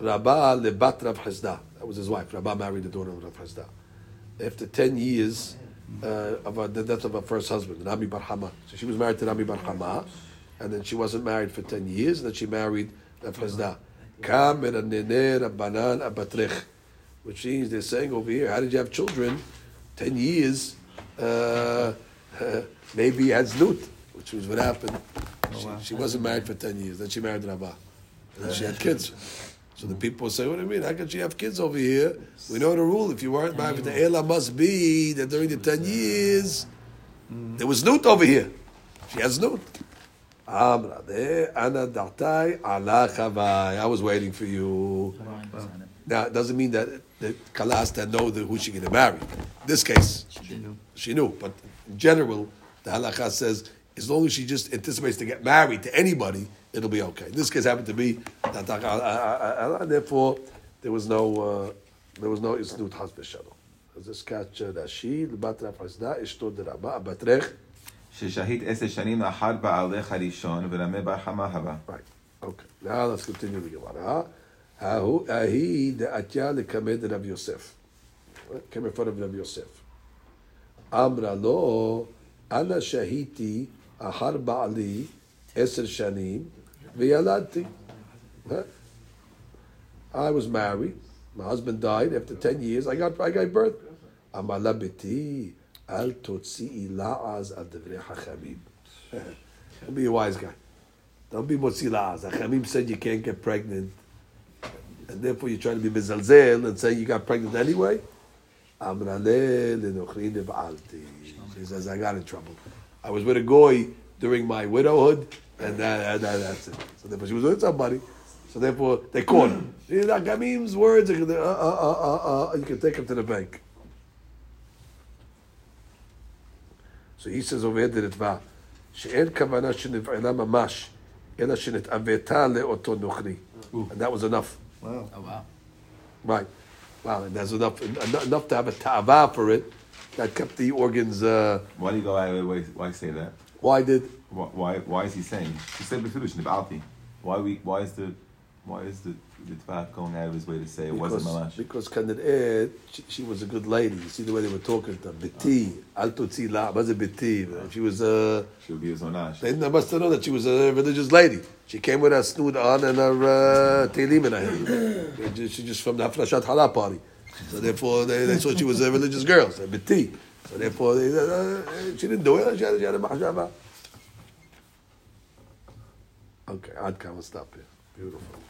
Rabba lebat Rav Chisda. That was his wife. Rabba married the daughter of Rav Chisda. After ten years uh, of uh, the death of her first husband, Rami Bar Hama. So she was married to Rami Bar Hama, and then she wasn't married for ten years, and then she married Rav min haneneh Rabbanan abatrech. Which means they're saying over here, how did you have children? Ten years, uh, (laughs) maybe you had znut, which was what happened. Oh, she, she wasn't married for ten years. Then she married Rabba. And then she had kids. So the people say, what do you mean? How can she have kids over here? We know the rule. If you weren't married for the Ela must be that during the ten years, there was znut over here. She has znut. Amra de ana dartai ala chavai. I was waiting for you. Now, it doesn't mean that the Kala has to know the, who she's going to marry. In this case, she knew. She knew. But in general, the halakha says as long as she just anticipates to get married to anybody, it'll be okay. In this case, happened to be that and therefore there was no uh, there was no isnut has b'shalom. As this catch Rashi, לבת רב חסדה, אשתו דרבה, אבטרך. ששהית עשר שנים לאחר בעלך הראשון, ורמי בר חמה הבא. Right. Okay. Now let's continue the Gemara. ההוא- ההיא דעתיה לקמד רב יוסף. Came in front of רב יוסף. אמרה לו, אנא שהיתי אחר בעלי עשר שנים וילדתי. Huh? I was married. My husband died. After 10 years, I got, I gave birth. אמר לה ביתי, אל תוציאי לעז על דברי חכמים. Don't be a wise guy. Don't be motzilaz. Achamim said you can't get pregnant, and therefore you're trying to be mezalzel and say you got pregnant anyway. Amrale lenochri nev'alti. She says I got in trouble. I was with a goy during my widowhood, and, that, and that, that's it. So therefore she was with somebody. So therefore, they caught him. These are Gamim's words. Uh, uh, uh, uh, uh, you can take him to the bank. So he says over here the Ritva, שאין כוונה שנבעלה ממש, אלא שנתעוותה לאותו נוכרי. And that was enough. Wow. Oh wow. Right. Wow, and that's enough, en- enough to have a ta'ava for it that kept the organs. Uh, Why do you go out of way? Why say that? why did? Why, why, why is he saying? He said b'fidush nib'alti. Why we? Why is the? Why is the the Tvat going out of his way to say it wasn't Because, malash? because Kaned she, she was a good lady. You see the way they were talking to her. Biti, al tutzi la, was it biti? She was a. She would be his onash. They must have known that she was a religious lady. She came with her snoot on and her uh, telim in her hand. (coughs) She just from the Hafrashat Challah party. So therefore, they, they thought she was a religious girl. So. So therefore, they, uh, she didn't do it. She had, she had a mahjaba. Okay, I'd come and stop here. Beautiful.